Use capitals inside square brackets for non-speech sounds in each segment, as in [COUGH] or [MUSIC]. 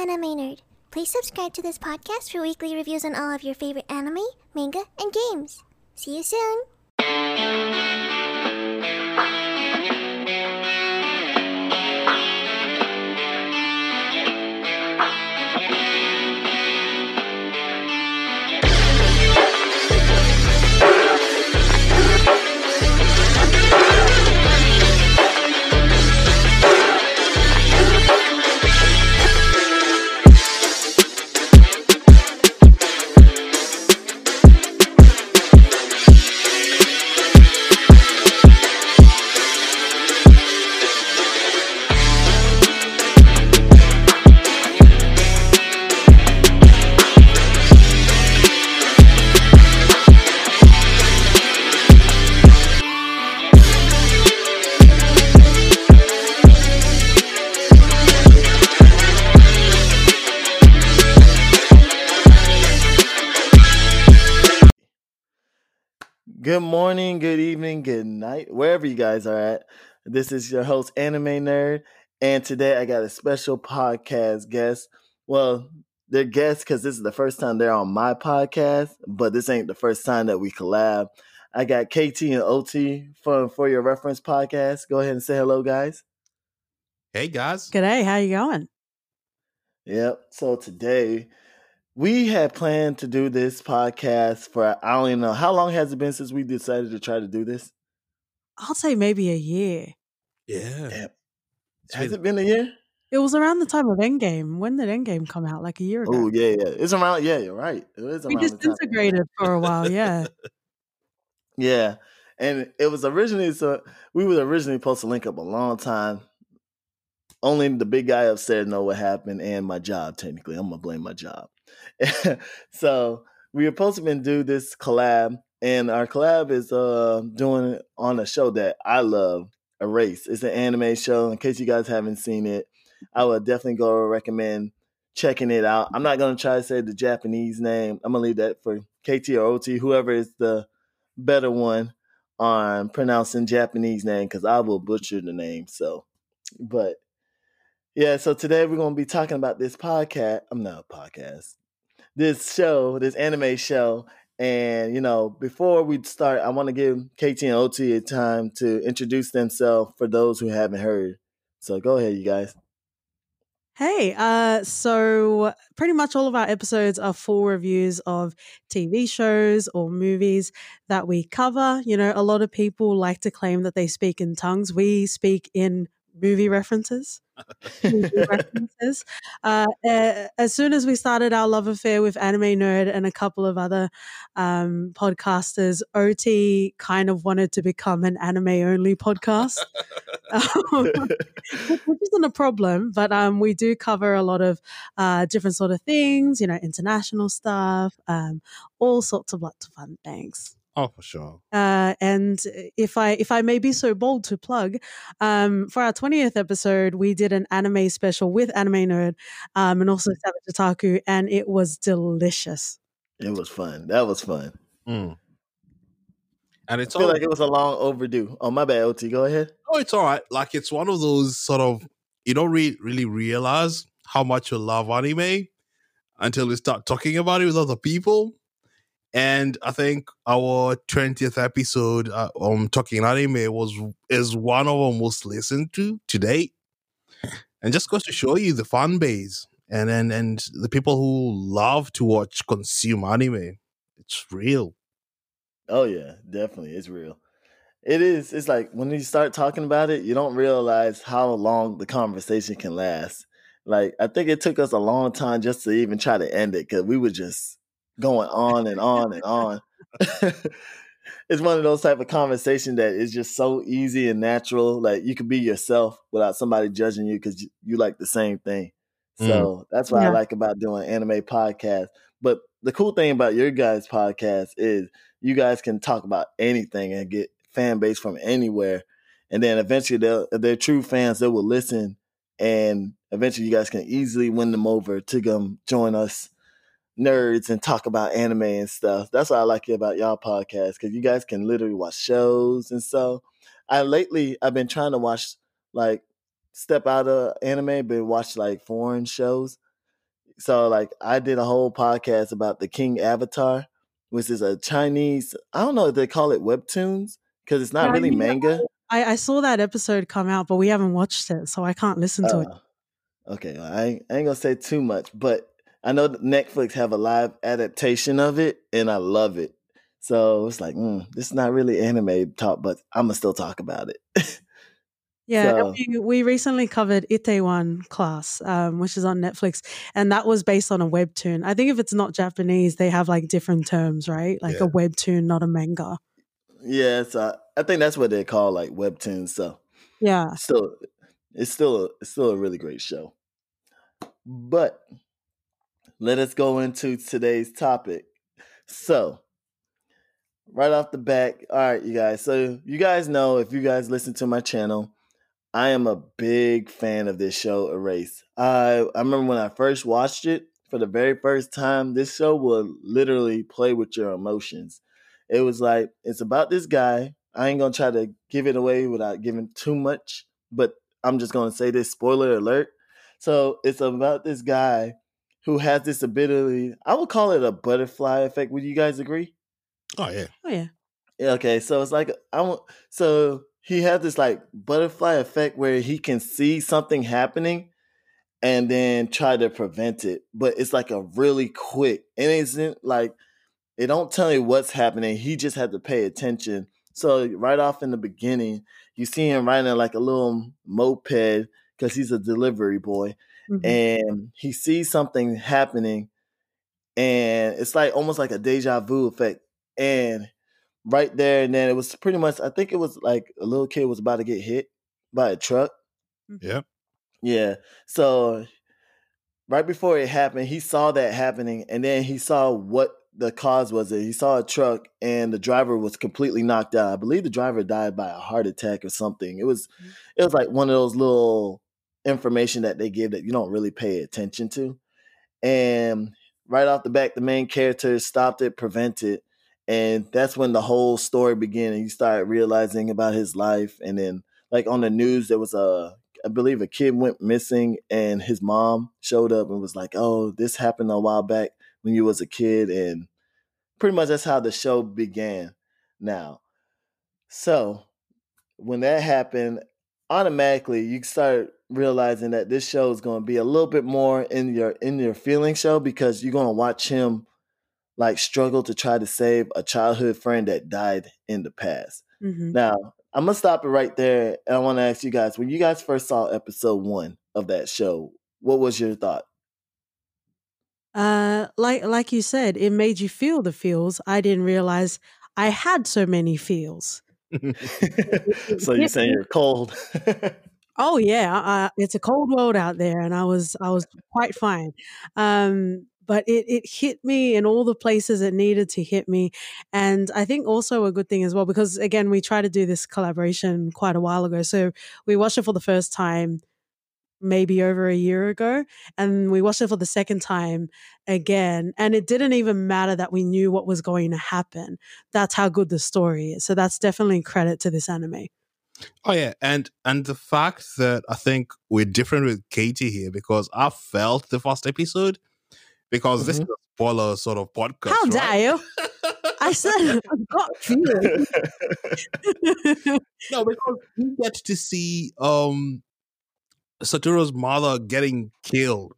Anime Nerd. Please subscribe to this podcast for weekly reviews on all of your favorite anime, manga, and games. See you soon! Good night, wherever you guys are at. This is your host, Anime Nerd, and today I got a special podcast guest. Well, they're guests because this is the first time they're on my podcast, but this ain't the first time that we collab. I got KT and OT from For Your Reference podcast. Go ahead and say hello, guys. Hey guys. G'day, how you going? Yep. So today we had planned to do this podcast for I don't even know how long has it been since we decided to try to do this. I'll say maybe a year. Yeah. Damn. It's Has been- it been a year? It was around the time of Endgame. When did Endgame come out? Like a year ago. Oh yeah, yeah. It's around. Yeah, you're right. It is we around. the time. disintegrated for a while, yeah. [LAUGHS] Yeah, and it was originally so we were originally supposed to link up a long time. Only the big guy upstairs know what happened, and my job. Technically, I'm gonna blame my job. [LAUGHS] so we were supposed to been do this collab, and our collab is uh doing it on a show that I love, Erase. It's an anime show. In case you guys haven't seen it, I would definitely go recommend checking it out. I'm not gonna try to say the Japanese name. I'm gonna leave that for KT or OT, whoever is the better one on pronouncing Japanese name because I will butcher the name. So, but yeah, so today we're gonna be talking about this podcast. I'm not a podcast. This show, this anime show, and you know, before we start, I want to give KT and OT a time to introduce themselves for those who haven't heard. So go ahead, you guys. Hey, uh, so pretty much all of our episodes are full reviews of TV shows or movies that we cover. You know, a lot of people like to claim that they speak in tongues. We speak in movie references. [LAUGHS] movie references. Uh, as soon as we started our love affair with Anime Nerd and a couple of other um, podcasters, OT kind of wanted to become an anime only podcast. [LAUGHS] Um, which isn't a problem, but um, we do cover a lot of uh, different sort of things, you know, international stuff, um, all sorts of lots of fun things. Oh, for sure. Uh, and if I if I may be so bold to plug, um, for our twentieth episode, we did an anime special with Anime Nerd, um, and also Savage Otaku, and it was delicious. it was fun. That was fun. Mm. And it's I feel all like it was a long overdue. Oh my bad, OT. Go ahead. oh, it's all right. Like it's one of those sort of you don't re- really realize how much you love anime until you start talking about it with other people. And I think our twentieth episode uh, on talking anime was is one of our most listened to to date, and just goes to show you the fan base and and and the people who love to watch consume anime. It's real. Oh yeah, definitely. It's real. It is. It's like when you start talking about it, you don't realize how long the conversation can last. Like I think it took us a long time just to even try to end it because we were just going on and on and on. [LAUGHS] it's one of those type of conversation that is just so easy and natural. Like you could be yourself without somebody judging you because you, you like the same thing. So mm. that's what I like about doing anime podcasts. But the cool thing about your guys' podcast is you guys can talk about anything and get fan base from anywhere. And then eventually they'll if they're true fans, they will listen and eventually you guys can easily win them over to come join us nerds and talk about anime and stuff. That's what I like it about y'all podcast because you guys can literally watch shows and so. I lately I've been trying to watch like step out of anime, but watch like foreign shows. so like I did a whole podcast about the King Avatar, which is a Chinese. I don't know if they call it webtoons because it's not Yeah, really yeah. manga. I, I saw that episode come out, but we haven't watched it, so I can't listen to it. Uh, okay, well, I, I ain't gonna say too much, but I know that Netflix have a live adaptation of it, and I love it. So it's like, mm, this is not really anime talk, but I'm gonna still talk about it. [LAUGHS] Yeah, So- we, we recently covered Itaewon Class, um, which is on Netflix, and that was based on a webtoon. I think if it's not Japanese, they have like different terms, right? Like Yeah. a webtoon, not a manga. yeah, so I think that's what they call like webtoons. So Yeah. still, it's still a, it's still a really great show. But let us go into today's topic. So, right off the bat, all right, you guys. So, you guys know if you guys listen to my channel, I am a big fan of this show, Erase. I I remember when I first watched it for the very first time. This show will literally play with your emotions. It was like it's about this guy. I ain't gonna try to give it away without giving too much, but I'm just gonna say this spoiler alert. So it's about this guy who has this ability. I would call it a butterfly effect. Would you guys agree? Oh yeah. Oh, yeah. Yeah, okay, so it's like I want so he has this like butterfly effect where he can see something happening and then try to prevent it. But it's like a really quick. and It isn't like it don't tell you what's happening. He just had to pay attention. So right off in the beginning, you see him riding like a little moped because he's a delivery boy Mhm. and he sees something happening and it's like almost like a deja vu effect and right there and then it was pretty much i think it was like a little kid was about to get hit by a truck. Yeah. yeah so right before it happened he saw that happening and then he saw what the cause was it he saw a truck and the driver was completely knocked out. I believe the driver died by a heart attack or something. It was it was like one of those little information that they give that you don't really pay attention to. And right off the back the main character stopped it prevented and that's when the whole story began and you started realizing about his life and then like on the news there was a i believe a kid went missing and his mom showed up and was like oh this happened a while back when you was a kid and pretty much that's how the show began now. So when that happened automatically you start realizing that this show is going to be a little bit more in your in your feeling show because you're going to watch him like struggle to try to save a childhood friend that died in the past. Mhm. Now, I'm gonna stop it right there, and I want to ask you guys: when you guys first saw episode one of that show, what was your thought? Uh, like like you said, it made you feel the feels. I didn't realize I had so many feels. [LAUGHS] so you're saying you're cold? [LAUGHS] Oh yeah, uh, it's a cold world out there, and I was I was quite fine. Um, but it it hit me in all the places it needed to hit me, and I think also a good thing as well because again we tried to do this collaboration quite a while ago, so we watched it for the first time maybe over a year ago and we watched it for the second time again and it didn't even matter that we knew what was going to happen that's how good the story is so that's definitely credit to this anime Oh yeah, and and the fact that I think we're different with Katie here because I felt the first episode because this is a spoiler sort of podcast. how right? dare you i [LAUGHS] said i've got feelings [LAUGHS] no, because we get to see um Satoru's mother getting killed.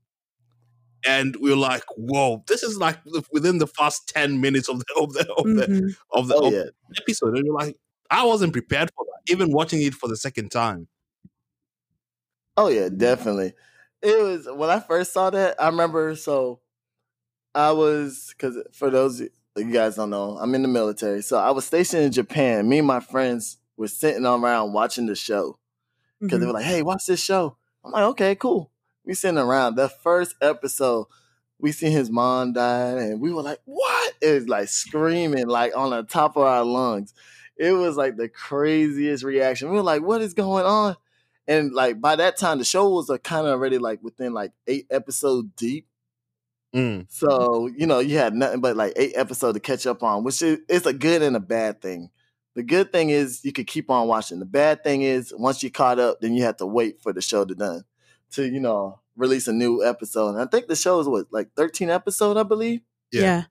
And we're like, whoa, this is like within the first 10 minutes of the of the of the, Mhm. of the, oh of yeah, the episode. And you're like, I wasn't prepared for that, even watching it for the second time. oh yeah, definitely. It was when I first saw that. I remember. So I was because for those that you guys don't know, I'm in the military. So I was stationed in Japan. Me and my friends were sitting around watching the show. because they Mhm. were like, "Hey, watch this show." I'm like, "Okay, cool." We sitting around. The first episode, we see his mom die, and we were like, "What?" It was like screaming, like on the top of our lungs. It was like the craziest reaction. We were like, "What is going on?" And like by that time, the show was kind of already like within like eight episodes deep. Mm. So, you know, you had nothing but like eight episodes to catch up on, which is it's a good and a bad thing. The good thing is you could keep on watching. The bad thing is once you caught up, then you have to wait for the show to done to, you know, release a new episode. And I think the show is what like thirteen episode, I believe. Yeah. yeah.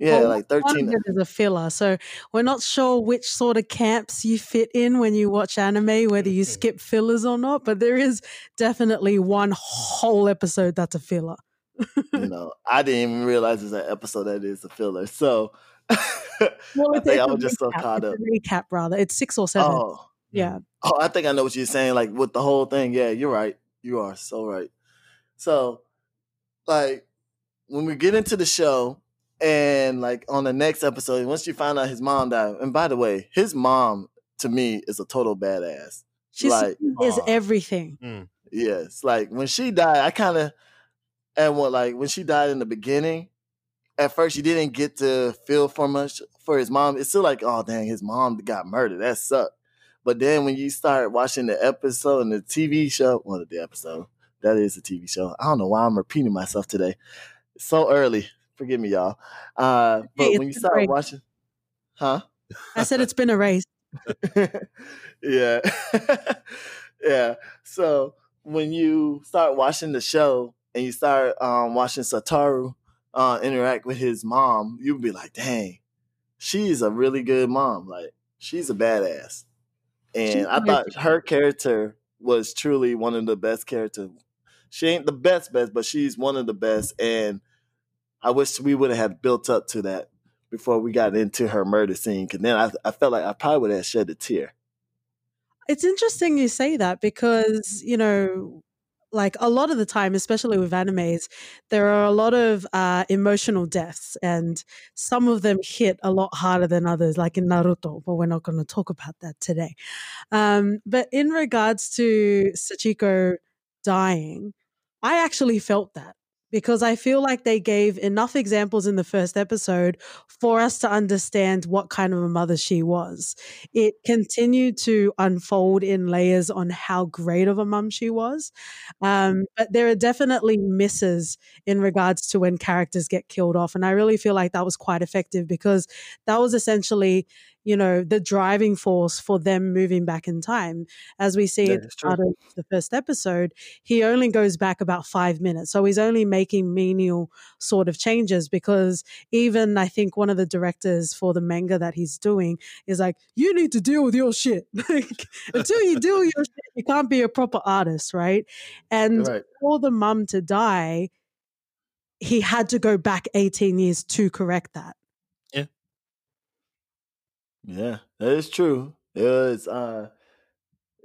Yeah, Well, like One thirteen. of it is a filler, so we're not sure which sort of camps you fit in when you watch anime, whether you mm-hmm. skip fillers or not. But there is definitely one whole episode that's a filler. [LAUGHS] you know, I didn't even realize there's an episode that is a filler. So Well, I think it's I a was just so caught up. recap, rather. It's six or seven. Oh, yeah. oh, I think I know what you're saying. Like with the whole thing. Yeah, you're right. You are so right. So, like, when we get into the show, and like on the next episode, once you find out his mom died, and by the way, his mom to me is a total badass. She's Like- is Aw. everything. Mm. Yes, like when she died, I kind of, and what like when she died in the beginning, at first you didn't get to feel for much for his mom. It's still like, oh dang, his mom got murdered. That sucked. But then when you start watching the episode and the TV show, one of the episode that is a TV show. I don't know why I'm repeating myself today. It's so early. Forgive me, y'all. Uh, but Hey, when you start watching, huh? I said it's been erased. [LAUGHS] yeah. [LAUGHS] yeah. So when you start watching the show and you start um, watching Satoru uh, interact with his mom, you'd be like, dang, she's a really good mom. Like, she's a badass. She's And I thought her character was truly one of the best characters. She ain't the best, best, but she's one of the best. And I wish we would have built up to that before we got into her murder scene. Cause then I, I felt like I probably would have shed a tear. It's interesting you say that because, you know, like a lot of the time, especially with animes, there are a lot of uh, emotional deaths, and some of them hit a lot harder than others, like in Naruto, but we're not going to talk about that today. Um, but in regards to Sachiko dying, I actually felt that because I feel like they gave enough examples in the first episode for us to understand what kind of a mother she was. It continued to unfold in layers on how great of a mum she was. Um, but there are definitely misses in regards to when characters get killed off. And I really feel like that was quite effective because that was essentially, you know, the driving force for them moving back in time. As we see Yeah, at the start of the first episode, he only goes back about five minutes. So he's only making menial sort of changes because even I think one of the directors for the manga that he's doing is like, you need to deal with your shit. [LAUGHS] like, until you deal with your shit, you can't be a proper artist, right? And Right. for the mum to die, he had to go back 18 years to correct that. Yeah, that is true. It was uh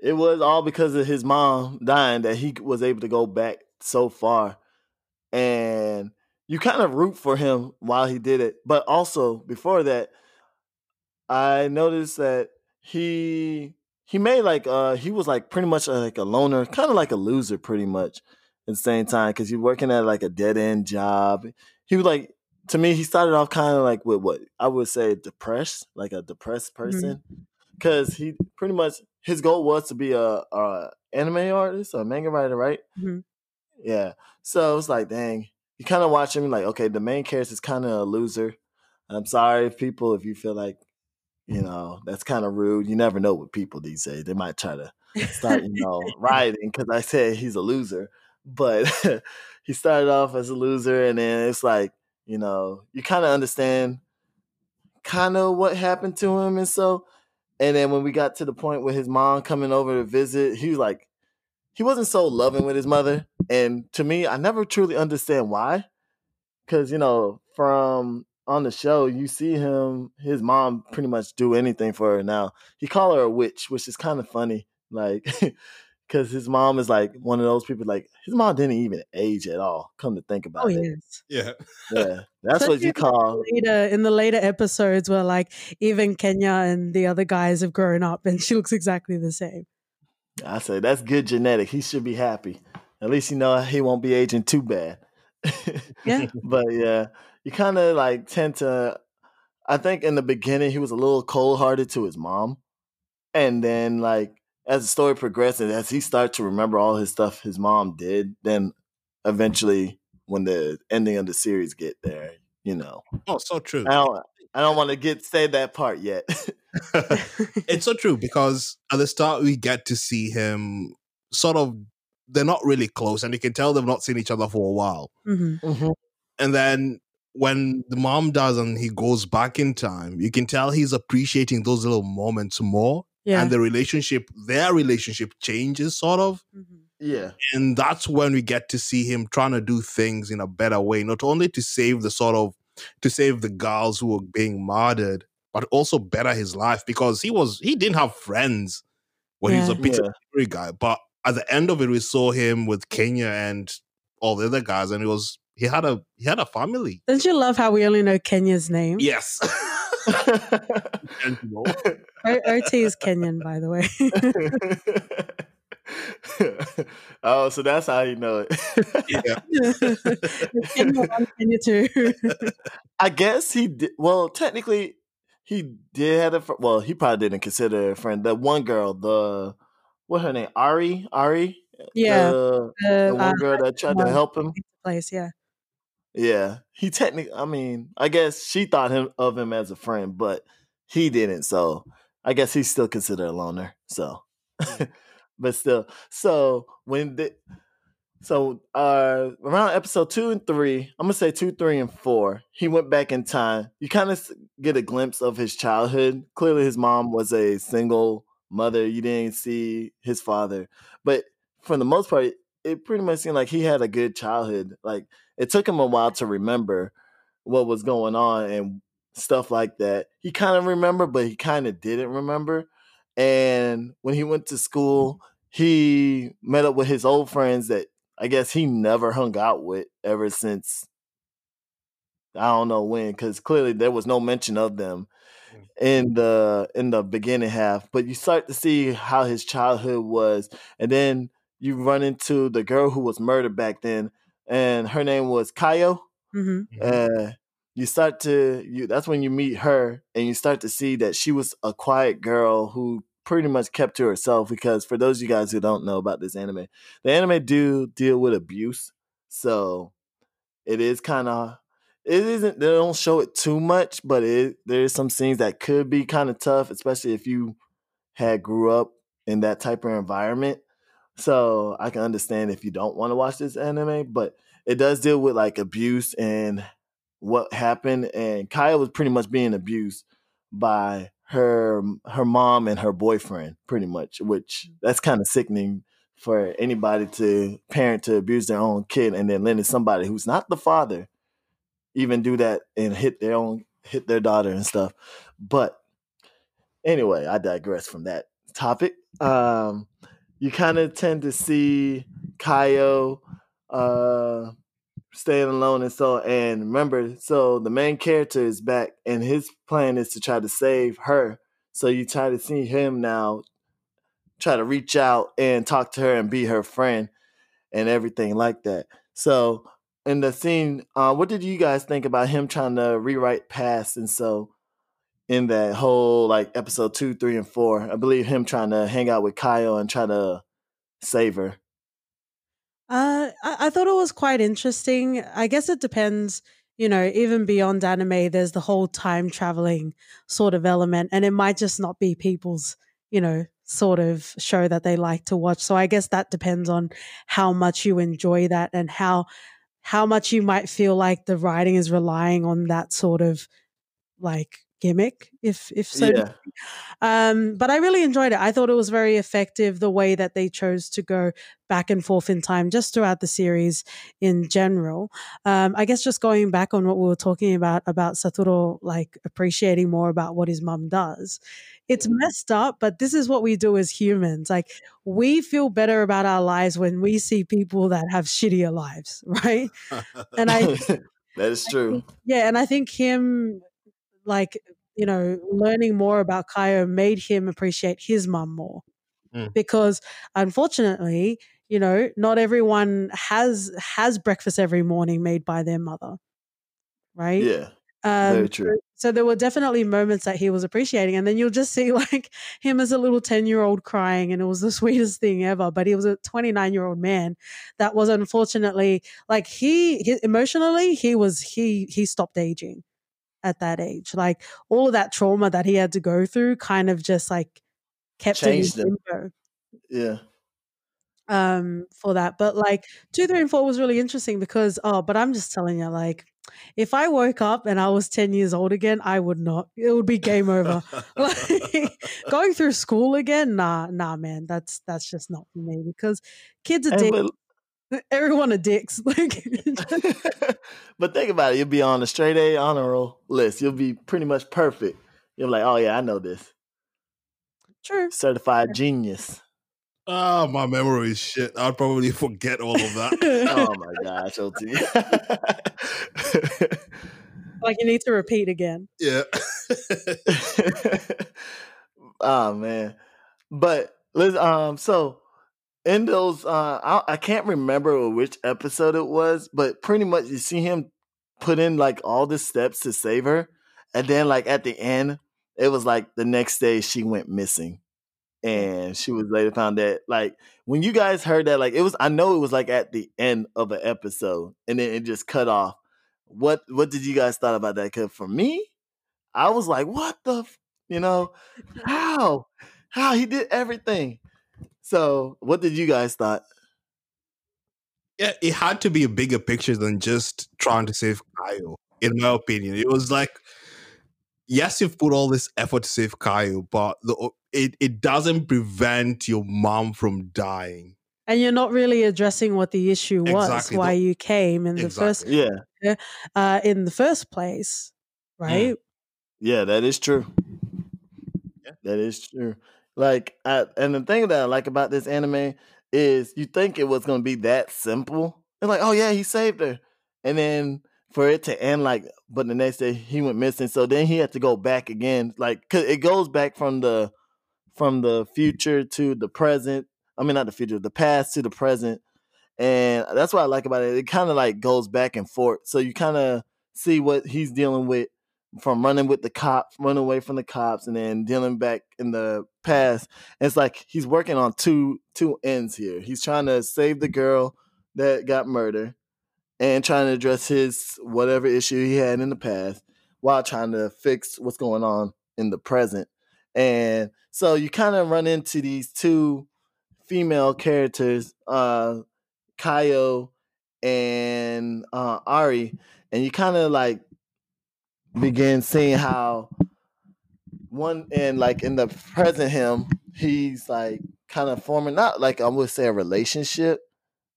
it was all because of his mom dying that he was able to go back so far. And you kind of root for him while he did it. But also before that, I noticed that he he made like uh he was like pretty much uh, like a loner, kind of like a loser pretty much at the same time because he's working at like a dead end job. He was like to me, he started off kind of like with what I would say depressed, like a depressed person, because he pretty much his goal was to be a, a anime artist or a manga writer, right? Mhm. Yeah. So it's like, dang, you kind of watch him like, okay, the main character is kind of a loser. I'm sorry, if people, if you feel like, you know, that's kind of rude. You never know with people these days. They might try to start, you know, [LAUGHS] rioting because I said he's a loser. But [LAUGHS] he started off as a loser, and then it's like, you know, you kind of understand kind of what happened to him, and so, and then when we got to the point with his mom coming over to visit, he was like, he wasn't so loving with his mother, and to me, I never truly understand why, because you know, from on the show, you see him, his mom pretty much do anything for her. Now he call her a witch, which is kind of funny, like. [LAUGHS] Because his mom is like one of those people. Like his mom didn't even age at all. Come to think oh, about it. Oh, it, yes. Yeah. [LAUGHS] yeah, that's what you call. Later, in the later episodes where like even Kenya and the other guys have grown up and [LAUGHS] she looks exactly the same. I say that's good genetic. He should be happy. At least you know he won't be aging too bad. Yeah. [LAUGHS] but yeah, you kind of like tend to. I think in the beginning he was a little cold hearted to his mom, and then like as the story progresses, as he starts to remember all his stuff his mom did, then eventually when the ending of the series get there, you know, Oh, so true. I don't. I don't want to get say that part yet. [LAUGHS] it's so true because at the start we get to see him sort of they're not really close, and you can tell they've not seen each other for a while. hmm And then when the mom does and he goes back in time, you can tell he's appreciating those little moments more. Yeah. And the relationship, their relationship changes sort of. Mhm. Yeah. And that's when we get to see him trying to do things in a better way, not only to save the sort of to save the girls who were being murdered, but also better his life because he was he didn't have friends when he was a Yeah. Peter Yeah. Guy. But at the end of it, we saw him with Kenya and all the other guys, and it was he had a he had a family. Don't you love how we only know Kenya's name? Yes. [LAUGHS] Intentional. O- OT is Kenyan, by the way. oh, so that's how you know it. yeah. Kenya one, Kenya two. I guess he did. Well, technically, he did have a. fr- Well, he probably didn't consider a friend. That one girl, the what her name, Airi, Airi, yeah. the, the, the one uh, girl that tried to help him. place, yeah. Yeah, he technically. I mean, I guess she thought him of him as a friend, but he didn't. So I guess he's still considered a loner. So, [LAUGHS] but still, so when the so uh around episode two and three, I'm gonna say two, three, and four, he went back in time. You kind of get a glimpse of his childhood. Clearly, his mom was a single mother. You didn't see his father, but for the most part, it pretty much seemed like he had a good childhood. Like it took him a while to remember what was going on and stuff like that. He kind of remembered, but he kind of didn't remember. And when he went to school, he met up with his old friends that I guess he never hung out with ever since I don't know when, because clearly there was no mention of them mm. in the in the beginning half. But you start to see how his childhood was, and then you run into the girl who was murdered back then, and her name was Kayo. hmm Uh, you start to you that's when you meet her and you start to see that she was a quiet girl who pretty much kept to herself because for those of you guys who don't know about this anime the anime do deal with abuse so it is kind of it isn't they don't show it too much but it there's some scenes that could be kind of tough especially if you had grew up in that type of environment so i can understand if you don't want to watch this anime but it does deal with like abuse and what happened and Kayo was pretty much being abused by her her mom and her boyfriend pretty much which that's kind of sickening for anybody to parent to abuse their own kid and then letting somebody who's not the father even do that and hit their own hit their daughter and stuff. But anyway i digress from that topic. [LAUGHS] Um you kind of tend to see Kayo uh staying alone and so and remember so the main character is back and his plan is to try to save her. So you try to see him now try to reach out and talk to her and be her friend and everything like that. So in the scene uh what did you guys think about him trying to rewrite past and so in that whole like episode two three and four i believe him trying to hang out with Kayo and try to save her Uh, I, I thought it was quite interesting. I guess it depends, you know, even beyond anime, there's the whole time traveling sort of element, and it might just not be people's, you know, sort of show that they like to watch. So I guess that depends on how much you enjoy that and how how much you might feel like the writing is relying on that sort of like gimmick, if if so yeah um, but I really enjoyed it. I thought it was very effective the way that they chose to go back and forth in time just throughout the series in general. Um, I guess just going back on what we were talking about about Satoru like appreciating more about what his mum does. It's messed up, but this is what we do as humans. Like we feel better about our lives when we see people that have shittier lives, [LAUGHS] right? And I [LAUGHS] that is true yeah, and I think him like you know learning more about Kayo made him appreciate his mum more Mm. because unfortunately, you know, not everyone has has breakfast every morning made by their mother, right? yeah Um, very true. So there were definitely moments that he was appreciating, and then you'll just see [LAUGHS] like him as a little ten year old crying, and it was the sweetest thing ever. But he was a twenty nine year old man that was unfortunately like he, he emotionally he was he he stopped aging at that age. Like all of that trauma that he had to go through, kind of just like kept Changed him. limbo. yeah um for that but like two three and four was really interesting because oh but i'm just telling you like if i woke up and i was 10 years old again i would not it would be game over [LAUGHS] [LAUGHS] like going through school again nah nah man that's that's just not for me because kids are but, [LAUGHS] everyone are dicks [LAUGHS] like [LAUGHS] but think about it. You'll be on the straight A honor roll list. You'll be pretty much perfect. You're like, oh yeah, I know this. true Certified genius. Ah, my memory is shit. I'd probably forget all of that. Oh my gosh, OT. like you need to repeat again yeah. oh man. But let's um so in those uh I, I can't remember which episode it was, but pretty much you see him put in like all the steps to save her. And then like at the end, it was like the next day she went missing. And she was later found that like when you guys heard that, like it was I know it was like at the end of an episode and then it just cut off. What what did you guys thought about that? Cause for me, I was like, what the f-? you know, how? How he did everything. So what did you guys thought? Yeah, it had to be a bigger picture than just trying to save Kayo, in my opinion. It was like, yes, you've put all this effort to save Kayo, but the, it, it doesn't prevent your mom from dying. and you're not really addressing what the issue was Exactly. why you came in the first Yeah. uh in the first place right Yeah, that is true. Yeah. That is true. Like, I, and the thing that I like about this anime is you think it was gonna be that simple. It's like, oh yeah, he saved her, and then for it to end like, but the next day he went missing. So then he had to go back again, like, cause it goes back from the from the future to the present. I mean, not the future, the past to the present, and that's what I like about it. It kind of like goes back and forth, so you kind of see what he's dealing with from running with the cops, running away from the cops, and then dealing back in the past. It's like he's working on two two ends here. He's trying to save the girl that got murdered, and trying to address his whatever issue he had in the past, while trying to fix what's going on in the present. And so you kind of run into these two female characters, uh, Kayo and uh, Airi, and you kind of like begin seeing how one and like in the present him, he's like kind of forming not like I would say a relationship,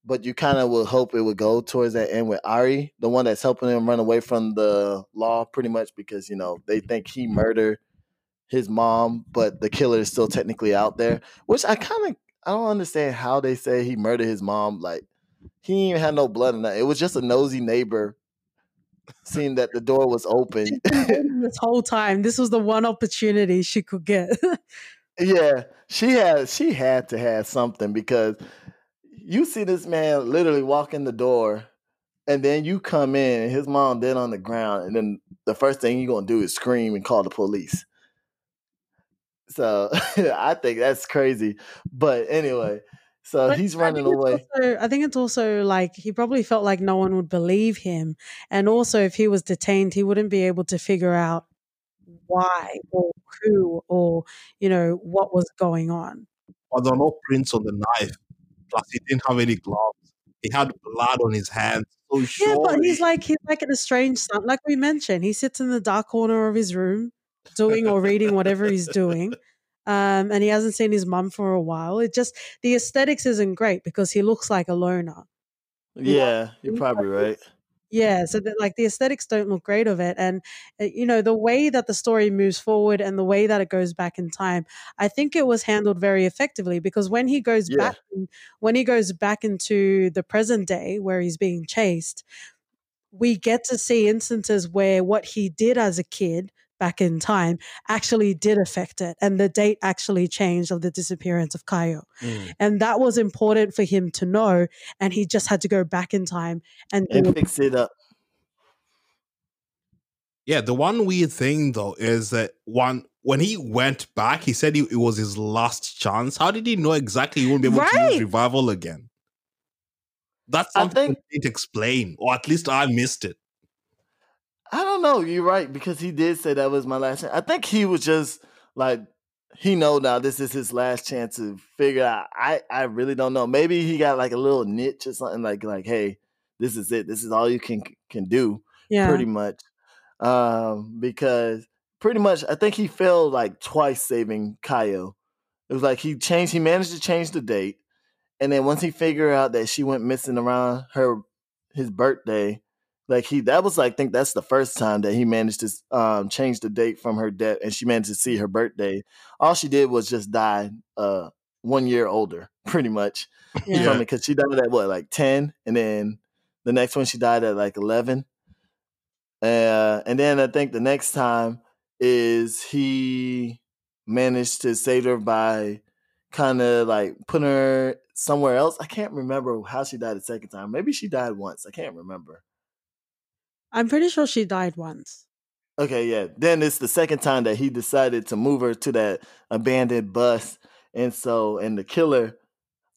but you kind of would hope it would go towards that end with Airi, the one that's helping him run away from the law, pretty much because you know they think he murdered his mom, but the killer is still technically out there. Which I kind of I don't understand how they say he murdered his mom. Like he even had no blood in that. It was just a nosy neighbor seeing that the door was open. this whole time this was the one opportunity she could get yeah, [LAUGHS] she had she had to have something because you see this man literally walk in the door and then you come in and his mom dead on the ground and then the first thing you're gonna do is scream and call the police. So [LAUGHS] I think that's crazy. But anyway, so But he's running think away. also- I think it's also like he probably felt like no one would believe him. And also, if he was detained, he wouldn't be able to figure out why or who or, you know, what was going on. But there are no prints on the knife. Plus, he didn't have any gloves. He had blood on his hands. So Yeah, but he's like, he's like an estranged son. Like we mentioned, he sits in the dark corner of his room doing or reading whatever he's doing. Um, and he hasn't seen his mum for a while. It just, the aesthetics isn't great because he looks like a loner. Yeah, you're probably right. Yeah, so that like the aesthetics don't look great of it, and uh, you know the way that the story moves forward and the way that it goes back in time, I think it was handled very effectively because when he goes Yeah. back, when he goes back into the present day where he's being chased, we get to see instances where what he did as a kid back in time actually did affect it, and the date actually changed of the disappearance of Kayo. Mm. And that was important for him to know. And he just had to go back in time and And fix it up. Yeah, the one weird thing though is that one when he went back, he said he, it was his last chance. How did he know exactly he won't be able to use revival again? That's I something think- they didn't explain, or at least I missed it. I don't know. You're right because he did say that was my last chance. I think he was just like he know now this is his last chance to figure out. I I really don't know. Maybe he got like a little niche or something like like hey, this is it. This is all you can can do Yeah. pretty much. Um because pretty much I think he failed like twice saving Kayo. It was like he changed he managed to change the date and then once he figured out that she went missing around her his birthday like he that was like I think that's the first time that he managed to um change the date from her death and she managed to see her birthday. All she did was just die uh one year older, [LAUGHS] pretty much. Yeah. From it because she died at what, like 10, and then the next one she died at like 11. Uh, and then I think the next time is he managed to save her by kind of like putting her somewhere else. I can't remember how she died the second time. Maybe she died once. I can't remember. I'm pretty sure she died once. Okay, yeah. Then it's the second time that he decided to move her to that abandoned bus. And so, and the killer,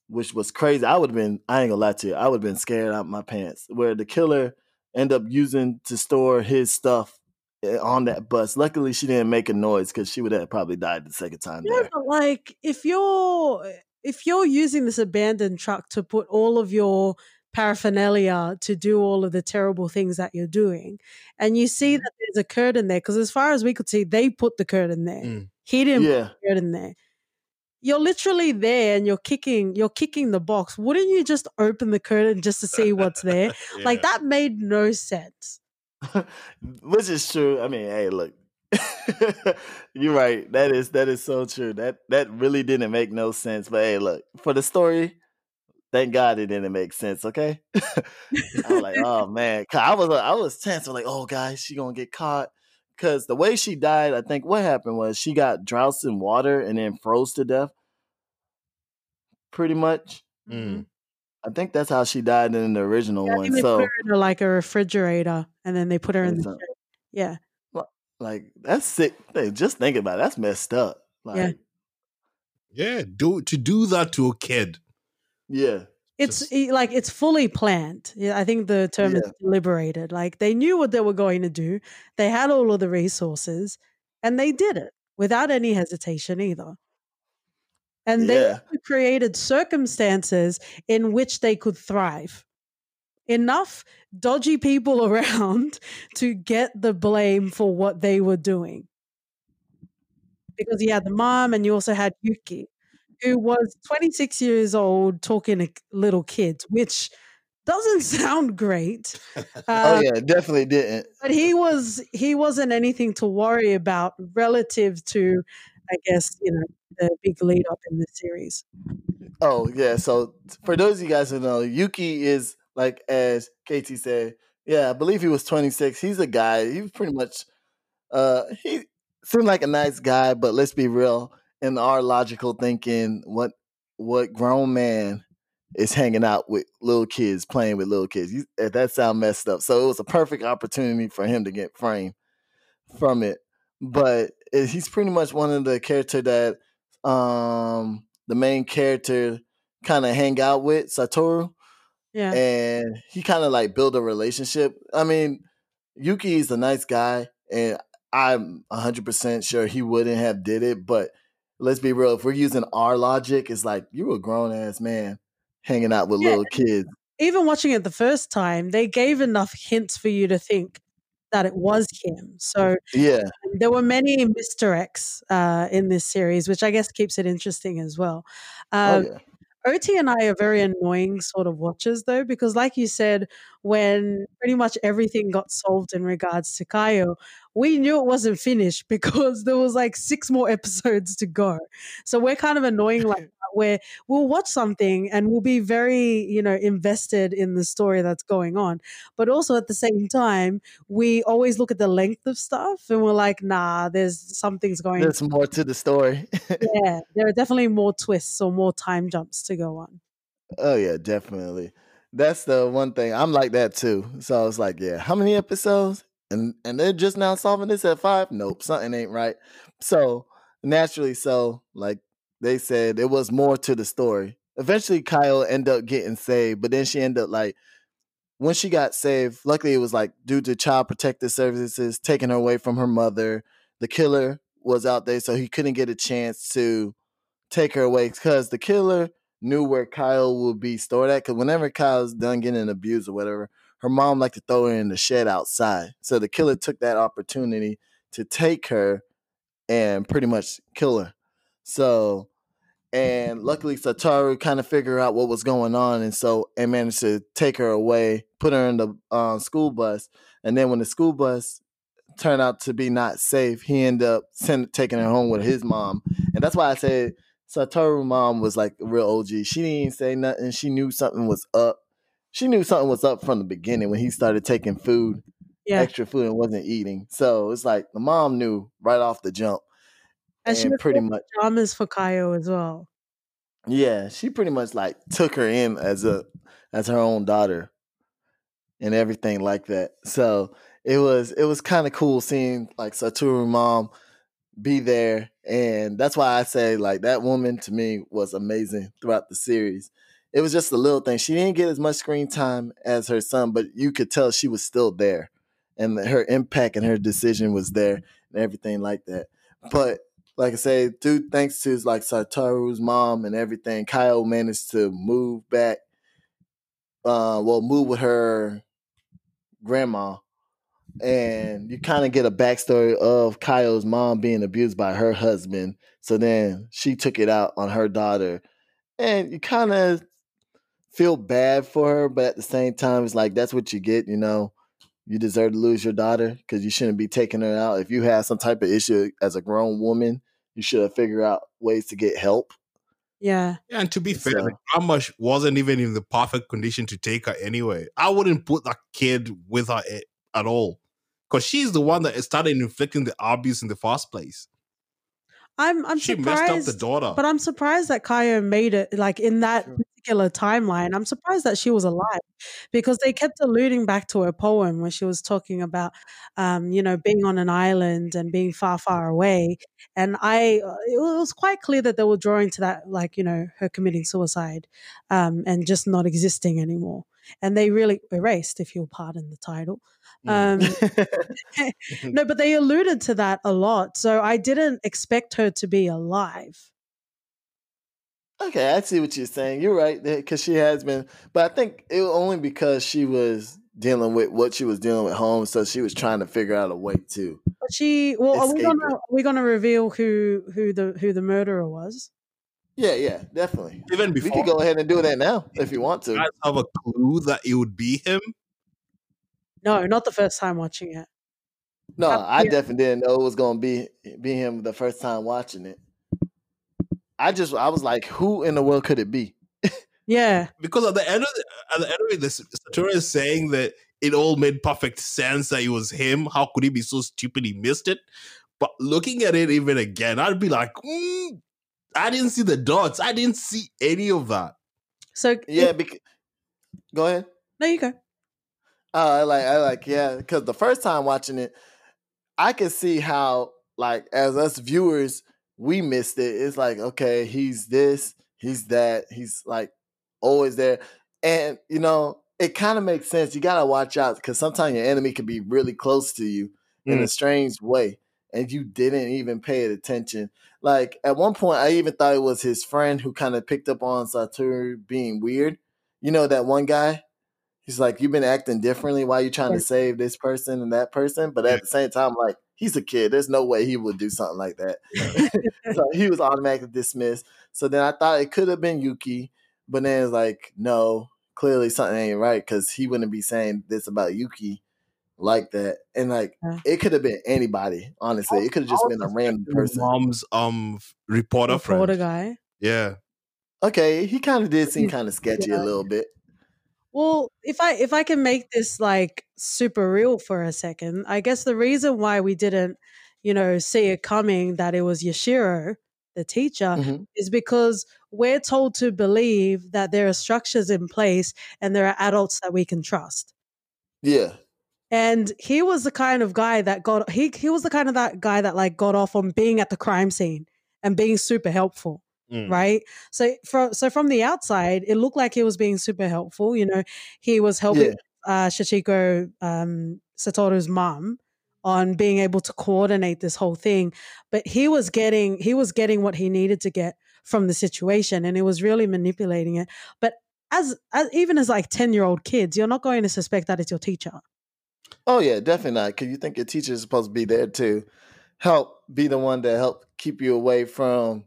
which was crazy, I would have been, I ain't gonna lie to you, I would have been scared out my pants. Where the killer ended up using to store his stuff eh, on that bus. Luckily, she didn't make a noise because she would have probably died the second time Yeah, there. but like if you're if you're using this abandoned truck to put all of your paraphernalia to do all of the terrible things that you're doing, and you see Mm-hmm. that there's a curtain there, because as far as we could see, they put the curtain there. Mm. He didn't Yeah. put the curtain there. You're literally there and you're kicking you're kicking the box. Wouldn't you just open the curtain just to see what's there? [LAUGHS] Like that made no sense. [LAUGHS] Which is true. I mean, hey, look. [LAUGHS] You're right. That is that is so true. That that really didn't make no sense. But hey, look, for the story, thank God it didn't make sense, okay? [LAUGHS] I was like, oh [LAUGHS] man, I was I was tense. I was like, oh guys, she gonna get caught. Cause the way she died, I think what happened was she got doused in water and then froze to death. Pretty much. Mm. I think that's how she died in the original Yeah, one. they So put her in like a refrigerator and then they put her in the It's, uh. Yeah. like that's sick. Hey, just think about it. That's messed up. Like, Yeah. Yeah, do to do that to a kid. Yeah. It's Just- like it's fully planned. Yeah, I think the term is deliberated. Like they knew what they were going to do. They had all of the resources and they did it without any hesitation either. And they Yeah. created circumstances in which they could thrive. Enough dodgy people [LAUGHS] around to get the blame for what they were doing. Because you had the mom and you also had Yuki, who was 26 years old talking to little kids, which doesn't [LAUGHS] sound great. [LAUGHS] Oh Uh, yeah, definitely didn't. But he was he wasn't anything to worry about relative to, I guess, you know, the big lead up in the series. Oh yeah. So for those of you guys who know, Yuki is like as Katie said. Yeah, I believe he was 26. He's a guy. He was pretty much. Uh, he seemed like a nice guy, but let's be real. In our logical thinking, what what grown man is hanging out with little kids, playing with little kids? You, eh, that sound messed up. So it was a perfect opportunity for him to get framed from it. But eh, he's pretty much one of the character that um the main character kind of hang out with Satoru Yeah. and he kind of like build a relationship. I mean, Yuki is a nice guy, and I'm 100% sure he wouldn't have did it. But let's be real, if we're using our logic, it's like you a grown ass man hanging out with Yeah. little kids. Even watching it the first time, they gave enough hints for you to think that it was him. So Yeah, there were many misdirects uh, in this series, which I guess keeps it interesting as well. oh Um, yeah, OT and I are very annoying sort of watchers though, because like you said, when pretty much everything got solved in regards to Kayo, we knew it wasn't finished [LAUGHS] because there was like six more episodes to go. So we're kind of annoying like [LAUGHS] where we'll watch something and we'll be very, you know, invested in the story that's going on. But also at the same time, we always look at the length of stuff and we're like, nah, there's something's going there's more to the story. [LAUGHS] yeah, there are definitely more twists or more time jumps to go on. oh yeah, definitely. That's the one thing I'm like that too. So I was like, yeah, how many episodes? And and they're just now solving this at five. Nope, something ain't right. So naturally, so like they said, it was more to the story. Eventually, Kayo ended up getting saved, but then she ended up like when she got saved. Luckily, it was like due to child protective services taking her away from her mother. The killer was out there, so he couldn't get a chance to take her away because the killer knew where Kayo would be stored at. Because whenever Kayo's done getting abused or whatever, her mom liked to throw her in the shed outside. So the killer took that opportunity to take her and pretty much kill her. So, and luckily Satoru kind of figured out what was going on, and so and managed to take her away, put her in the uh, school bus, and then when the school bus turned out to be not safe, he ended up send, taking her home with his mom, and that's why I said Satoru mom was like a real OG. She didn't say nothing. She knew something was up. She knew something was up from the beginning when he started taking food, Yeah. extra food, and wasn't eating. So it's like the mom knew right off the jump, And and, she pretty much, pajamas for Kayo as well. yeah, she pretty much like took her in as a as her own daughter, and everything like that. So it was it was kind of cool seeing like Satoru mom be there and that's why i say like that woman to me was amazing throughout the series it was just a little thing she didn't get as much screen time as her son but you could tell she was still there and her impact and her decision was there and everything like that but like i say due thanks to like satoru's mom and everything Kayo managed to move back uh well move with her grandma and you kind of get a backstory of Kayo's mom being abused by her husband. So then she took it out on her daughter, and you kind of feel bad for her, but at the same time, it's like that's what you get. You know, you deserve to lose your daughter because you shouldn't be taking her out. If you have some type of issue as a grown woman, you should have figured out ways to get help. Yeah. Yeah, and to be fair, So- the grandma wasn't even in the perfect condition to take her anyway. I wouldn't put that kid with her a- at all. Because she's the one that started inflicting the abuse in the first place. I'm I'm she surprised messed up the daughter. But I'm surprised that Kayo made it like in that Sure. Particular timeline. I'm surprised that she was alive because they kept alluding back to her poem when she was talking about, um, you know, being on an island and being far, far away. And I, uh, it was quite clear that they were drawing to that, like you know, her committing suicide, um, and just not existing anymore. And they really erased, if you'll pardon the title. Um, [LAUGHS] [LAUGHS] no, but they alluded to that a lot. So I didn't expect her to be alive. Okay, I see what you're saying. You're right because she has been, but I think it was only because she was dealing with what she was dealing with home, so she was trying to figure out a way to. But she well, are we gonna it. are we gonna reveal who who the who the murderer was? Yeah, yeah, definitely. even We before could go ahead and do that now if you want to. guys have a clue that it would be him. No, not the first time watching it. No, I definitely didn't know it was gonna be be him the first time watching it. I just I was like, who in the world could it be? Yeah, Because at the end of the, at the end of it, the Satoru is saying that it all made perfect sense that it was him. How could he be so stupid he missed it? But looking at it even again, I'd be like, mm, I didn't see the dots. I didn't see any of that. so Yeah, because go ahead. no, you go. Uh, I like I like yeah, because the first time watching it, I could see how like as us viewers we missed it. It's like okay, he's this, he's that, he's like always there, and you know it kind of makes sense. You gotta watch out because sometimes your enemy can be really close to you in a mm. strange way, and you didn't even pay it attention. Like at one point, I even thought it was his friend who kind of picked up on Satoru being weird. You know that one guy. He's like, you've been acting differently. Why you trying to save this person and that person? But at the same time, like he's a kid. There's no way he would do something like that. [LAUGHS] so he was automatically dismissed. So then I thought it could have been Yuki, but then it's like, no, clearly something ain't right because he wouldn't be saying this about Yuki like that. And like Yeah. it could have been anybody. Honestly, it could have just been a random person. Mom's um reporter Reporter friend. Reporter guy. Yeah. Okay, he kind of did seem kind of sketchy Yeah. a little bit. Well, if I if I can make this like super real for a second, I guess the reason why we didn't, you know, see it coming that it was Yashiro, the teacher, Mhm. is because we're told to believe that there are structures in place and there are adults that we can trust. Yeah. And he was the kind of guy that got he he was the kind of that guy that like got off on being at the crime scene and being super helpful Mm. right? So from so from the outside, it looked like he was being super helpful. You know, he was helping Yeah. uh, Sachiko um, Satoru's mom on being able to coordinate this whole thing but he was getting he was getting what he needed to get from the situation and it was really manipulating it but as, as even as like 10 year old kids you're not going to suspect that it's your teacher Oh yeah, definitely not. Because you think your teacher is supposed to be there to help be the one to help keep you away from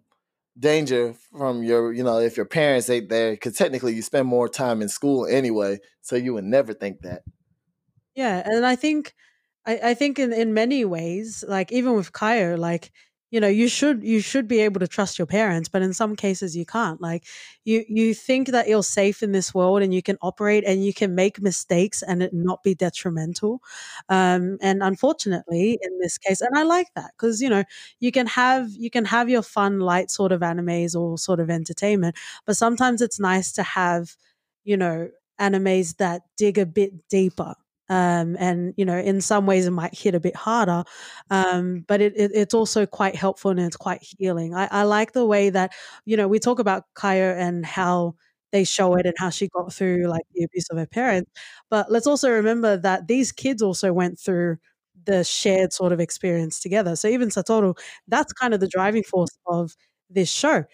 danger from your, you know, if your parents ain't there. Because technically, you spend more time in school anyway, so you would never think that. Yeah, and I think I, I think in, in many ways, like even with Kayo, like you know you should you should be able to trust your parents but in some cases you can't. Like you you think that you're safe in this world and you can operate and you can make mistakes and it not be detrimental. Um, and unfortunately in this case and i like that because you know you can have you can have your fun light sort of animes or sort of entertainment but sometimes it's nice to have you know animes that dig a bit deeper um, and you know in some ways it might hit a bit harder um, but it, it, it's also quite helpful and it's quite healing. I, I, like the way that you know we talk about Kayo and how they show it and how she got through like the abuse of her parents but let's also remember that these kids also went through the shared sort of experience together. So even Satoru that's kind of the driving force of this show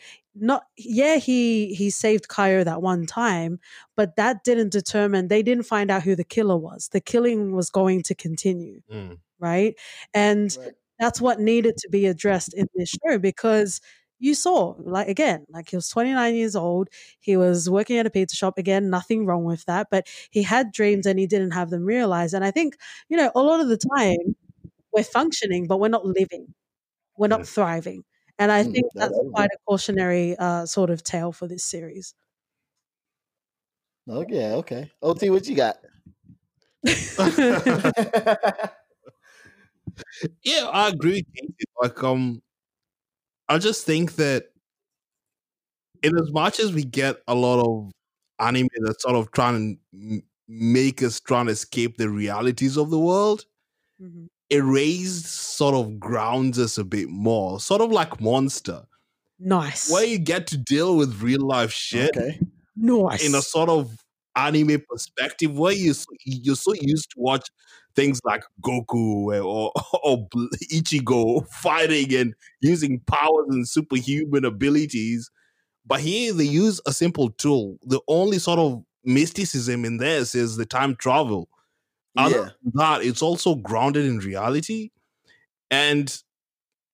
not yeah he he saved Kayo that one time but that didn't determine they didn't find out who the killer was the killing was going to continue Mm. right and Right. that's what needed to be addressed in this show because you saw like again like he was 29 years old he was working at a pizza shop again nothing wrong with that but he had dreams and he didn't have them realized and i think you know a lot of the time we're functioning but we're not living we're not Mm. thriving and i Mm, think that's that quite a cautionary uh, sort of tale for this series Oh yeah, okay. OT, what you got? [LAUGHS] [LAUGHS] Yeah, I agree. with you. Like, um, I just think that in as much as we get a lot of anime that's sort of trying to make us trying to escape the realities of the world, Mhm. Erased sort of grounds us a bit more, sort of like Monster, nice where you get to deal with real life shit okay. nice in a sort of anime perspective where you you're so used to watch things like Goku or [LAUGHS] or Ichigo fighting and using powers and superhuman abilities, but here they use a simple tool. The only sort of mysticism in this is the time travel. Other Yeah. than that, it's also grounded in reality, and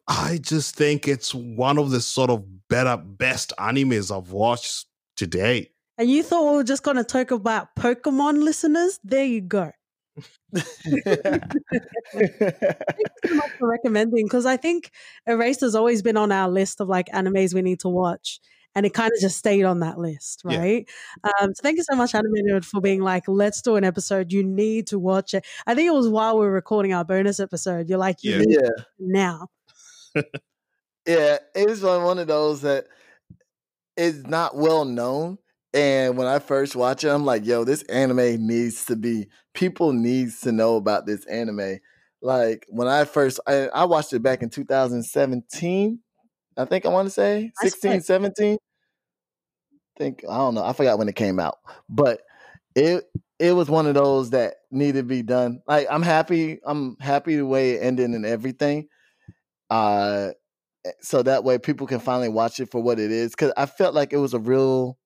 I just think it's one of the sort of better, best animes I've watched today. and you thought we were just going to talk about pokemon listeners there you go Thanks so much for recommending because I think Erased has always been on our list of like animes we need to watch. And it kind of just stayed on that list, Yeah. right? Um, so thank you so much, Anime Nerd, for being like, let's do an episode. You need to watch it. I think it was while we were recording our bonus episode. You're like, you Yeah. need yeah. it now. [LAUGHS] Yeah, it was one one of those that is not well known. And when I first watch it, I'm like, yo, this anime needs to be people needs to know about this anime. Like when I first I, I watched it back in 2017, I think I want to say That's 16, right. 17. think I don't know. I forgot when it came out. But it it was one of those that needed to be done. Like I'm happy, I'm happy the way it ended and everything. Uh so that way people can finally watch it for what it is because i felt like it was a real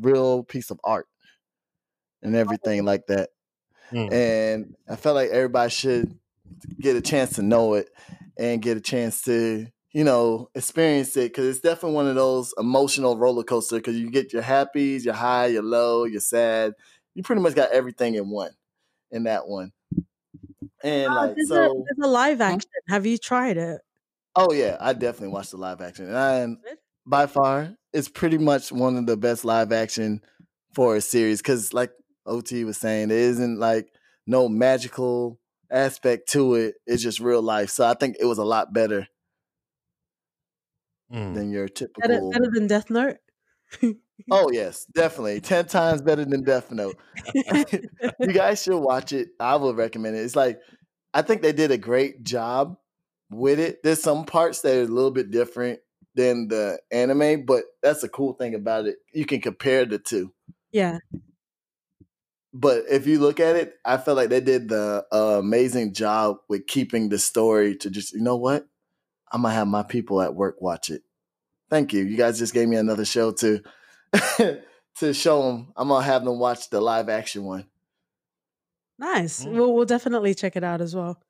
real piece of art and everything like that Mm. and i felt like everybody should get a chance to know it and get a chance to you know experience it because it's definitely one of those emotional roller coaster because you get your happies your high your low your sad you pretty much got everything in one in that one and Oh, like there's, so a, there's a live action. Have you tried it? Oh yeah, I definitely watched the live action, and Good. by far, it's pretty much one of the best live action for a series. Because, like OT was saying, there isn't like no magical aspect to it. It's just real life. So I think it was a lot better Mm. than your Better, typical. better than Death Note? Oh yes, definitely ten times better than Death Note. [LAUGHS] you guys should watch it. I would recommend it. It's like I think they did a great job with it. There's some parts that are a little bit different than the anime, but that's the cool thing about it. You can compare the two. yeah. but if you look at it, I feel like they did the uh, amazing job with keeping the story to just you know what, I'm gonna have my people at work watch it. Thank you. You guys just gave me another show to [LAUGHS] to show them. I'm gonna have them watch the live action one. Nice. Mm. We'll we'll definitely check it out as well.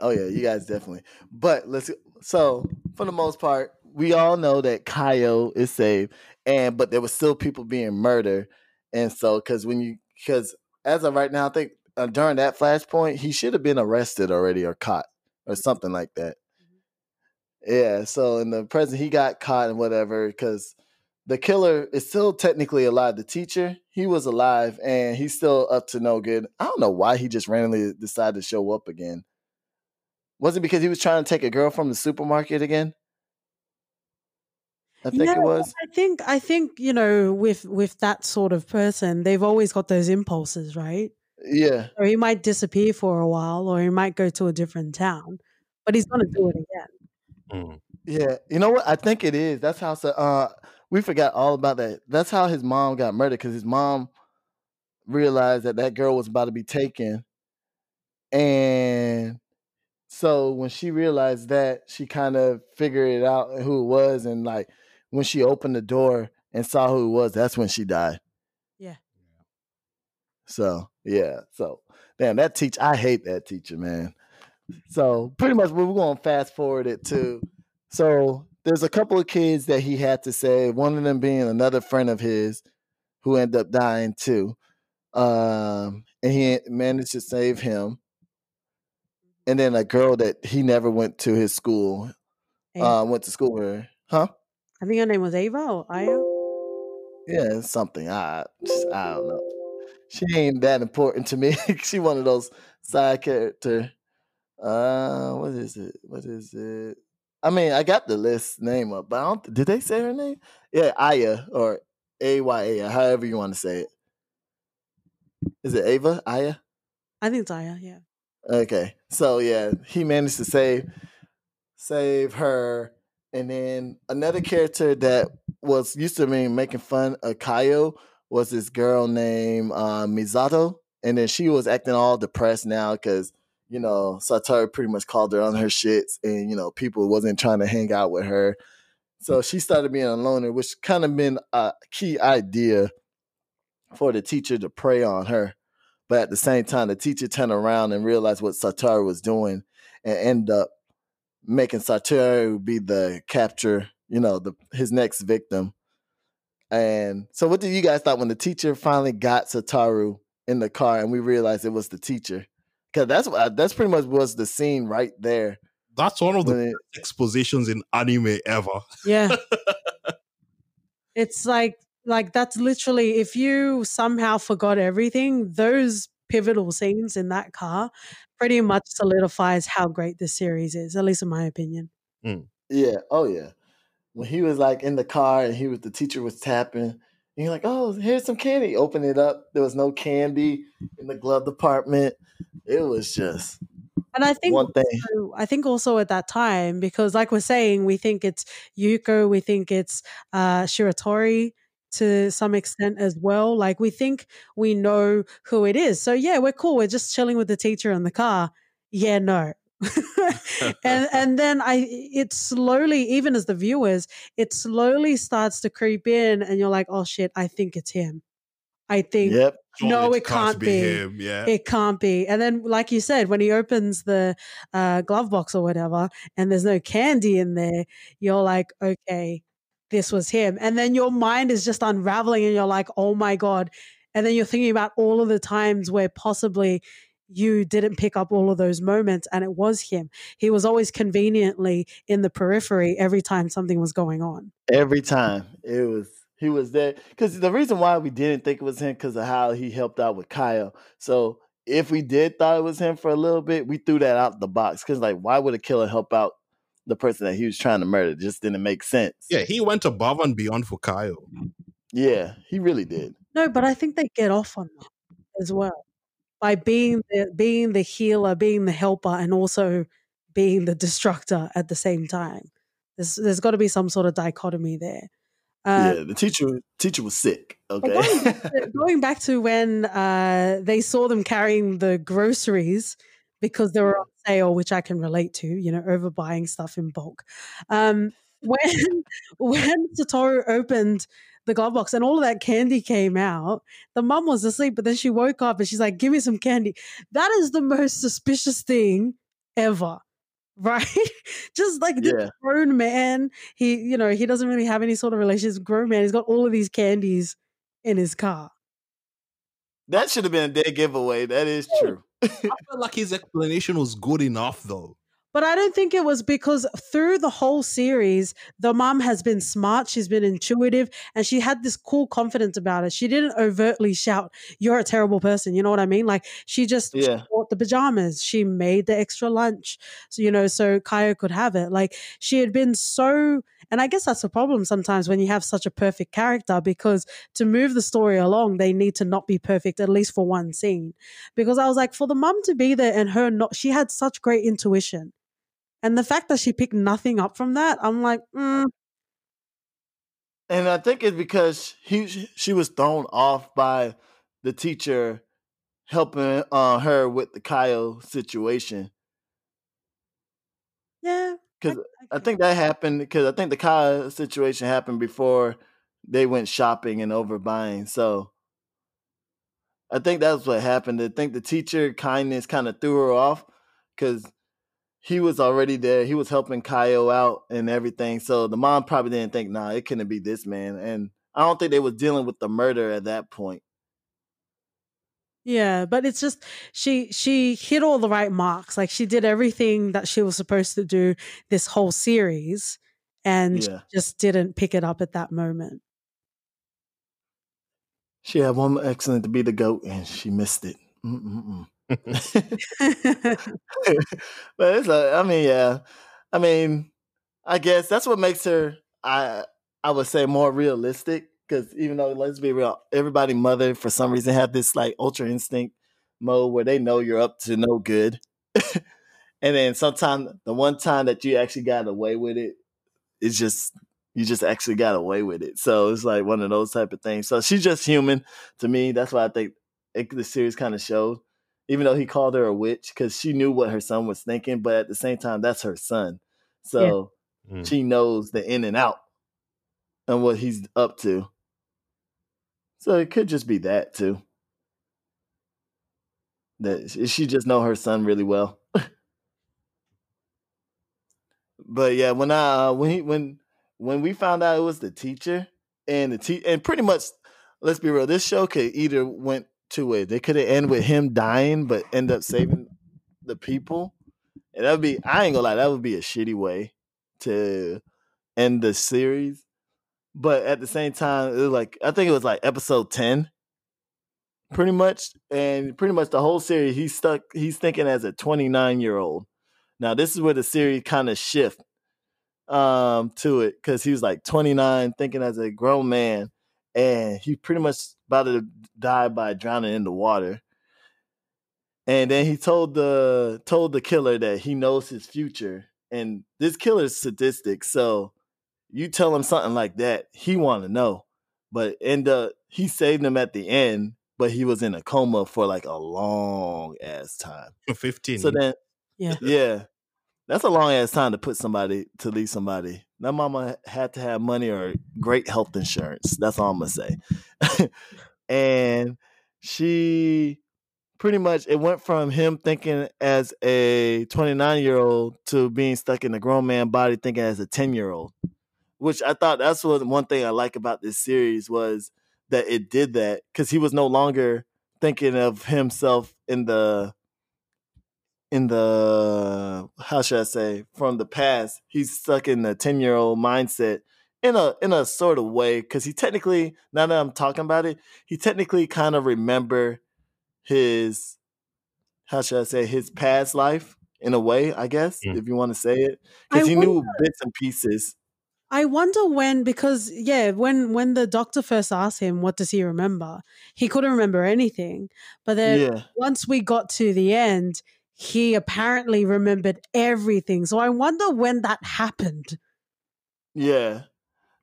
Oh yeah, you guys definitely. But let's so for the most part, we all know that Kayo is saved, and but there was still people being murdered, and so because when you because as of right now, I think uh, during that flashpoint, he should have been arrested already or caught or something like that. Yeah. So in the present, he got caught and whatever because the killer is still technically alive. The teacher, he was alive and he's still up to no good. I don't know why he just randomly decided to show up again. Was it because he was trying to take a girl from the supermarket again? I think it was. I think I think you know with with that sort of person, they've always got those impulses, right? Yeah. Or he might disappear for a while, or he might go to a different town, but he's going to do it again. Mm. Yeah. You know what? I think it is. That's how. so- Uh, we forgot all about that. That's how his mom got murdered because his mom realized that that girl was about to be taken, and so when she realized that, she kind of figured it out who it was, and like when she opened the door and saw who it was, that's when she died. Yeah. So yeah. So damn, that teach. I hate that teacher, man. So pretty much we're gonna fast forward it to. So there's a couple of kids that he had to save. One of them being another friend of his, who ended up dying too. Um, and he managed to save him. And then a girl that he never went to his school, uh, went to school with her. Huh? I think her name was Ava or Aya. Yeah, it's something. I I don't know. She ain't that important to me. [LAUGHS] she one of those side character. Uh, what is it? What is it? I mean, I got the list name up, but I don't. Did they say her name? Yeah, Aya or A Y A, however you want to say it. Is it Ava? Aya? I think it's Aya. Yeah. Okay. So yeah, he managed to save save her. And then another character that was used to me making fun of Kaio was this girl named uh, Misato. And then she was acting all depressed now because, you know, Satoru pretty much called her on her shits and, you know, people wasn't trying to hang out with her. So mm. she started being a loner, which kind of been a key idea for the teacher to prey on her. But at the same time, the teacher turned around and realized what Satoru was doing and end up making Satoru be the capture, you know, the his next victim. And so what did you guys thought when the teacher finally got Satoru in the car and we realized it was the teacher? Cause that's what uh, that's pretty much was the scene right there. That's one of the it, expositions in anime ever. Yeah. [LAUGHS] it's like like that's literally if you somehow forgot everything, those pivotal scenes in that car pretty much solidifies how great this series is, at least in my opinion. Mm. yeah, oh yeah. When he was like in the car and he was the teacher was tapping, and you're like, oh, here's some candy. Open it up. There was no candy in the glove department. It was just And I think one thing. also- I think also at that time, because like we're saying, we think it's Yuko, we think it's uh, Shiratori to some extent as well. Like we think we know who it is. So yeah, we're cool. We're just chilling with the teacher in the car. Yeah, no. [LAUGHS] and and then I it slowly, even as the viewers, it slowly starts to creep in, and you're like, oh shit, I think it's him. I think Yep. No, Surely it can't be. him. Yeah. it can't be. And then, like you said, when he opens the uh, glove box or whatever, and there's no candy in there, you're like, okay, this was him. And then your mind is just unraveling, and you're like, oh my god. And then you're thinking about all of the times where possibly you didn't pick up all of those moments, and it was him. He was always conveniently in the periphery every time something was going on. Every time it was he was there because the reason why we didn't think it was him because of how he helped out with Kayo. So if we did thought it was him for a little bit, we threw that out the box because like why would a killer help out the person that he was trying to murder? It just didn't make sense. yeah, he went above and beyond for Kayo. yeah, he really did. No, but I think they get off on that as well by being the being the healer, being the helper, and also being the destructor at the same time. There's there's got to be some sort of dichotomy there. Uh, yeah, the teacher teacher was sick. Okay. Going back, to, [LAUGHS] going back to when uh, they saw them carrying the groceries because they were on sale, which I can relate to, you know, overbuying stuff in bulk. Um, [LAUGHS] when when Satoru opened the glove box and all of that candy came out, the mum was asleep, but then she woke up and she's like, "Give me some candy." That is the most suspicious thing ever. [LAUGHS] Right? Just like this yeah. grown man, he, you know, he doesn't really have any sort of relationship. Grown man, he's got all of these candies in his car. That should have been a dead giveaway. That is true. I feel like his explanation was good enough, though. But I don't think it was because through the whole series, the mom has been smart, she's been intuitive, and she had this cool confidence about it. She didn't overtly shout, You're a terrible person. You know what I mean? Like she just she Yeah. bought the pajamas, she made the extra lunch, so you know, so Kayo could have it. Like she had been so and I guess that's a problem sometimes when you have such a perfect character because to move the story along, they need to not be perfect, at least for one scene. Because I was like, for the mum to be there and her not, she had such great intuition. And the fact that she picked nothing up from that, I'm like, mm, And I think it's because he she was thrown off by the teacher helping uh, her with the Kayo situation. yeah. Because I get think that happened because I think the Kayo situation happened before they went shopping and overbuying. So I think that's what happened. I think the teacher kindness kind of threw her off because he was already there. He was helping Kayo out and everything. So the mom probably didn't think, nah, it couldn't be this man. And I don't think they was dealing with the murder at that point. Yeah, but it's just she she hit all the right marks. Like she did everything that she was supposed to do this whole series and Yeah. just didn't pick it up at that moment. She had one excellent to be the goat and she missed it. Mm-mm-mm. [LAUGHS] but it's a, I mean, yeah. I mean, I guess that's what makes her I I would say more realistic. Because even though let's be real, everybody mother for some reason have this like ultra instinct mode where they know you're up to no good. [LAUGHS] and then sometimes the one time that you actually got away with it, it's just you just actually got away with it. So it's like one of those type of things. So she's just human to me. That's why I think it, the series kind of showed. Even though he called her a witch, because she knew what her son was thinking, but at the same time, that's her son. So Mm. she knows the in and out and what he's up to. So it could just be that too. That she just know her son really well. [LAUGHS] but yeah, when I uh, when he when when we found out it was the teacher and the te- and pretty much let's be real, this show could either went two ways. They could have end with him dying, but end up saving the people. And that would be I ain't gonna lie, that would be a shitty way to end the series. But at the same time, it was like I think it was like episode 10 pretty much and pretty much the whole series he's stuck he's thinking as a 29 year old now this is where the series kind of shift um to it because he was like 29 thinking as a grown man and he pretty much about to die by drowning in the water and then he told the told the killer that he knows his future and this killer's sadistic so you tell him something like that he want to know but end up he saved him at the end but he was in a coma for like a long ass time. 15. So then, Yeah. yeah, that's a long ass time to put somebody to leave somebody. That mama had to have money or great health insurance. That's all I'm gonna say. [LAUGHS] and she pretty much it went from him thinking as a 29 year old to being stuck in a grown man body thinking as a 10 year old which i thought that's what one thing i like about this series was that it did that because he was no longer thinking of himself in the in the how should I say from the past. He's stuck in the ten year old mindset in a in a sort of way because he technically now that I'm talking about it, he technically kind of remember his how should I say his past life in a way. I guess Mm. if you want to say it because he knew bits and pieces. I wonder when because yeah, when when the doctor first asked him what does he remember, he couldn't remember anything. But then yeah. once we got to the end, he apparently remembered everything. So I wonder when that happened. Yeah.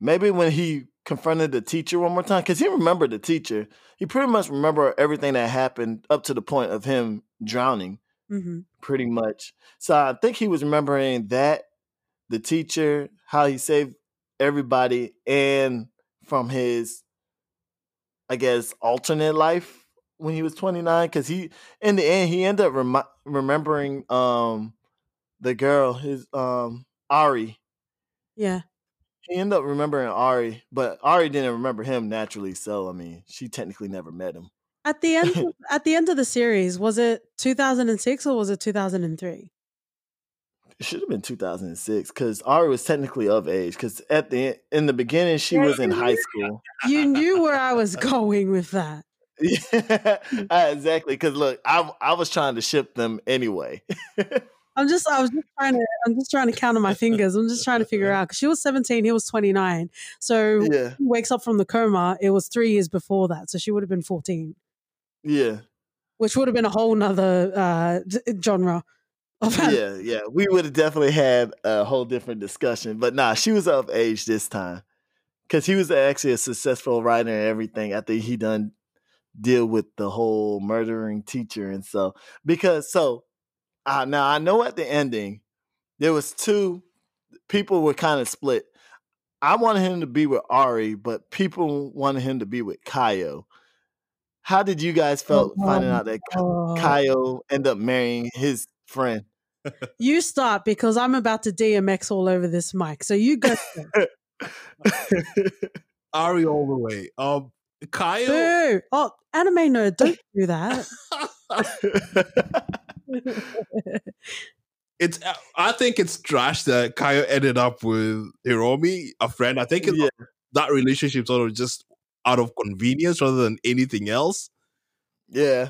Maybe when he confronted the teacher one more time because he remembered the teacher. He pretty much remembered everything that happened up to the point of him drowning, hmm pretty much. So I think he was remembering that the teacher, how he saved everybody, and from his, I guess, alternate life when he was 29. Because he, in the end, he ended up remi- remembering um the girl, his um Airi. Yeah. He ended up remembering Airi, but Airi didn't remember him naturally. So I mean, she technically never met him. At the end, of- [LAUGHS] at the end of the series, was it 2006 or was it 2003? It should have been 2006 because Airi was technically of age. Because at the in the beginning, she was in high school. You knew where I was [LAUGHS] going with that. [LAUGHS] Yeah, uh, exactly. Because look, I I was trying to ship them anyway. [LAUGHS] I'm just, I was just trying to, I'm just trying to count on my fingers. I'm just trying to figure [LAUGHS] out because she was 17, he was 29. So yeah, he wakes up from the coma. It was three years before that, so she would have been 14, yeah, which would have been a whole nother uh, d- genre yeah, yeah. We would have definitely had a whole different discussion. But nah, she was of age this time because he was actually a successful writer and everything. After he done deal with the whole murdering teacher and so because so uh, now I know at the ending there was two people were kind of split. I wanted him to be with Airi, but people wanted him to be with Kayo. How did you guys felt finding out that Ka- Oh. Kayo ended up marrying his friend? You start because I'm about to DMX all over this mic. So you go. [LAUGHS] Airi all the way. Um, Kayo. Boo! Oh, anime nerd, don't [LAUGHS] do that. [LAUGHS] it's. Uh, I think it's trash that Kayo ended up with Hiromi, a friend. I think it's yeah, that relationship sort of just out of convenience rather than anything else. yeah,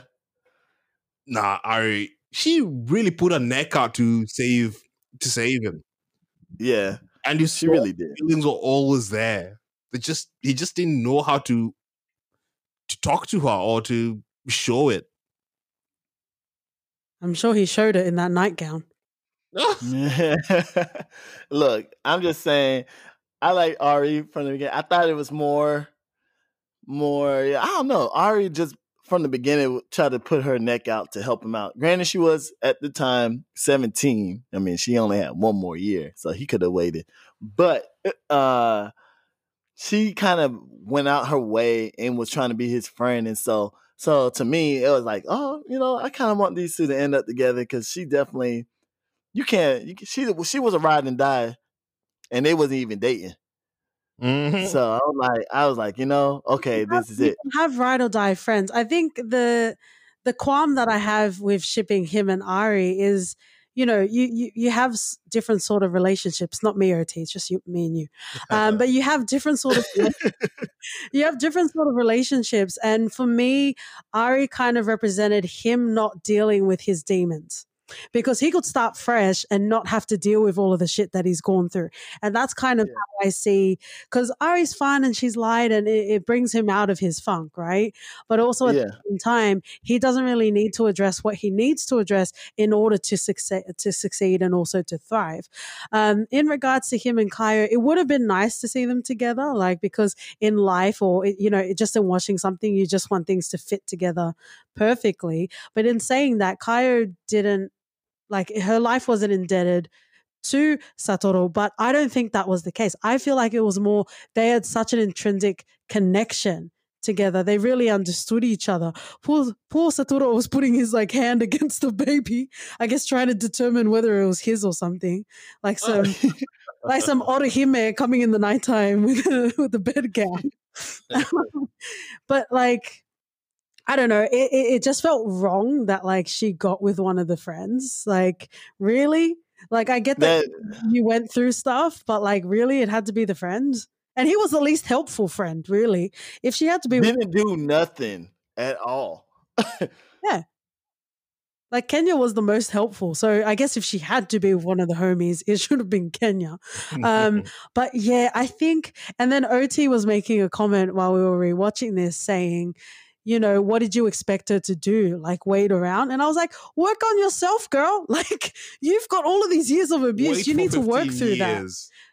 Nah, Airi. She really put her neck out to save to save him, yeah. and you She saw really did. feelings were always there. They just he just didn't know how to to talk to her or to show it. I'm sure he showed it in that nightgown. [LAUGHS] Look, I'm just saying, I like Airi from the beginning. I thought it was more, more. I don't know. Airi just from the beginning tried to put her neck out to help him out. Granted, she was at the time 17. I mean, she only had one more year, so he could have waited. But uh she kind of went out her way and was trying to be his friend, and so so to me, it was like, oh, you know, I kind of want these two to end up together because she definitely you can't. You she she was a ride and die, and they wasn't even dating. Mhm. So I was like, I was like, you know, okay, this is it. can have ride or die friends. I think the the qualm that I have with shipping him and Airi is, you know, you you, you have different sort of relationships. Not me, OT. It's just you, me and you. [LAUGHS] Um, but you have different sort of [LAUGHS] you have different sort of relationships. And for me, Airi kind of represented him not dealing with his demons. Because he could start fresh and not have to deal with all of the shit that he's gone through. And that's kind of Yeah. how I see because Airi's fun and she's light and it, it brings him out of his funk, right? But also at yeah, the same time, he doesn't really need to address what he needs to address in order to succeed to succeed and also to thrive. Um, in regards to him and Kayo, it would have been nice to see them together, like because in life or you know, just in watching something, you just want things to fit together perfectly. But in saying that, Kayo didn't like her life wasn't indebted to Satoru, but I don't think that was the case. I feel like it was more they had such an intrinsic connection together. They really understood each other. Poor poor Satoru was putting his like hand [LAUGHS] against the baby, I guess trying to determine whether it was his or something. Like oh. some like some [LAUGHS] Orihime coming in the nighttime with [LAUGHS] with the bedgown. but like I don't know. It, it it just felt wrong that like she got with one of the friends. Like really, like I get that, that you went through stuff, but like really, it had to be the friend, and he was the least helpful friend. Really, if she had to be didn't do nothing at all. [LAUGHS] Yeah, like Kenya was the most helpful. So I guess if she had to be with one of the homies, it should have been Kenya. Um, [LAUGHS] But yeah, I think, and then OT was making a comment while we were rewatching this saying, you know, what did you expect her to do? Like wait around? And I was like, work on yourself, girl. [LAUGHS] Like you've got all of these years of abuse. Wait you need to work 15 through that.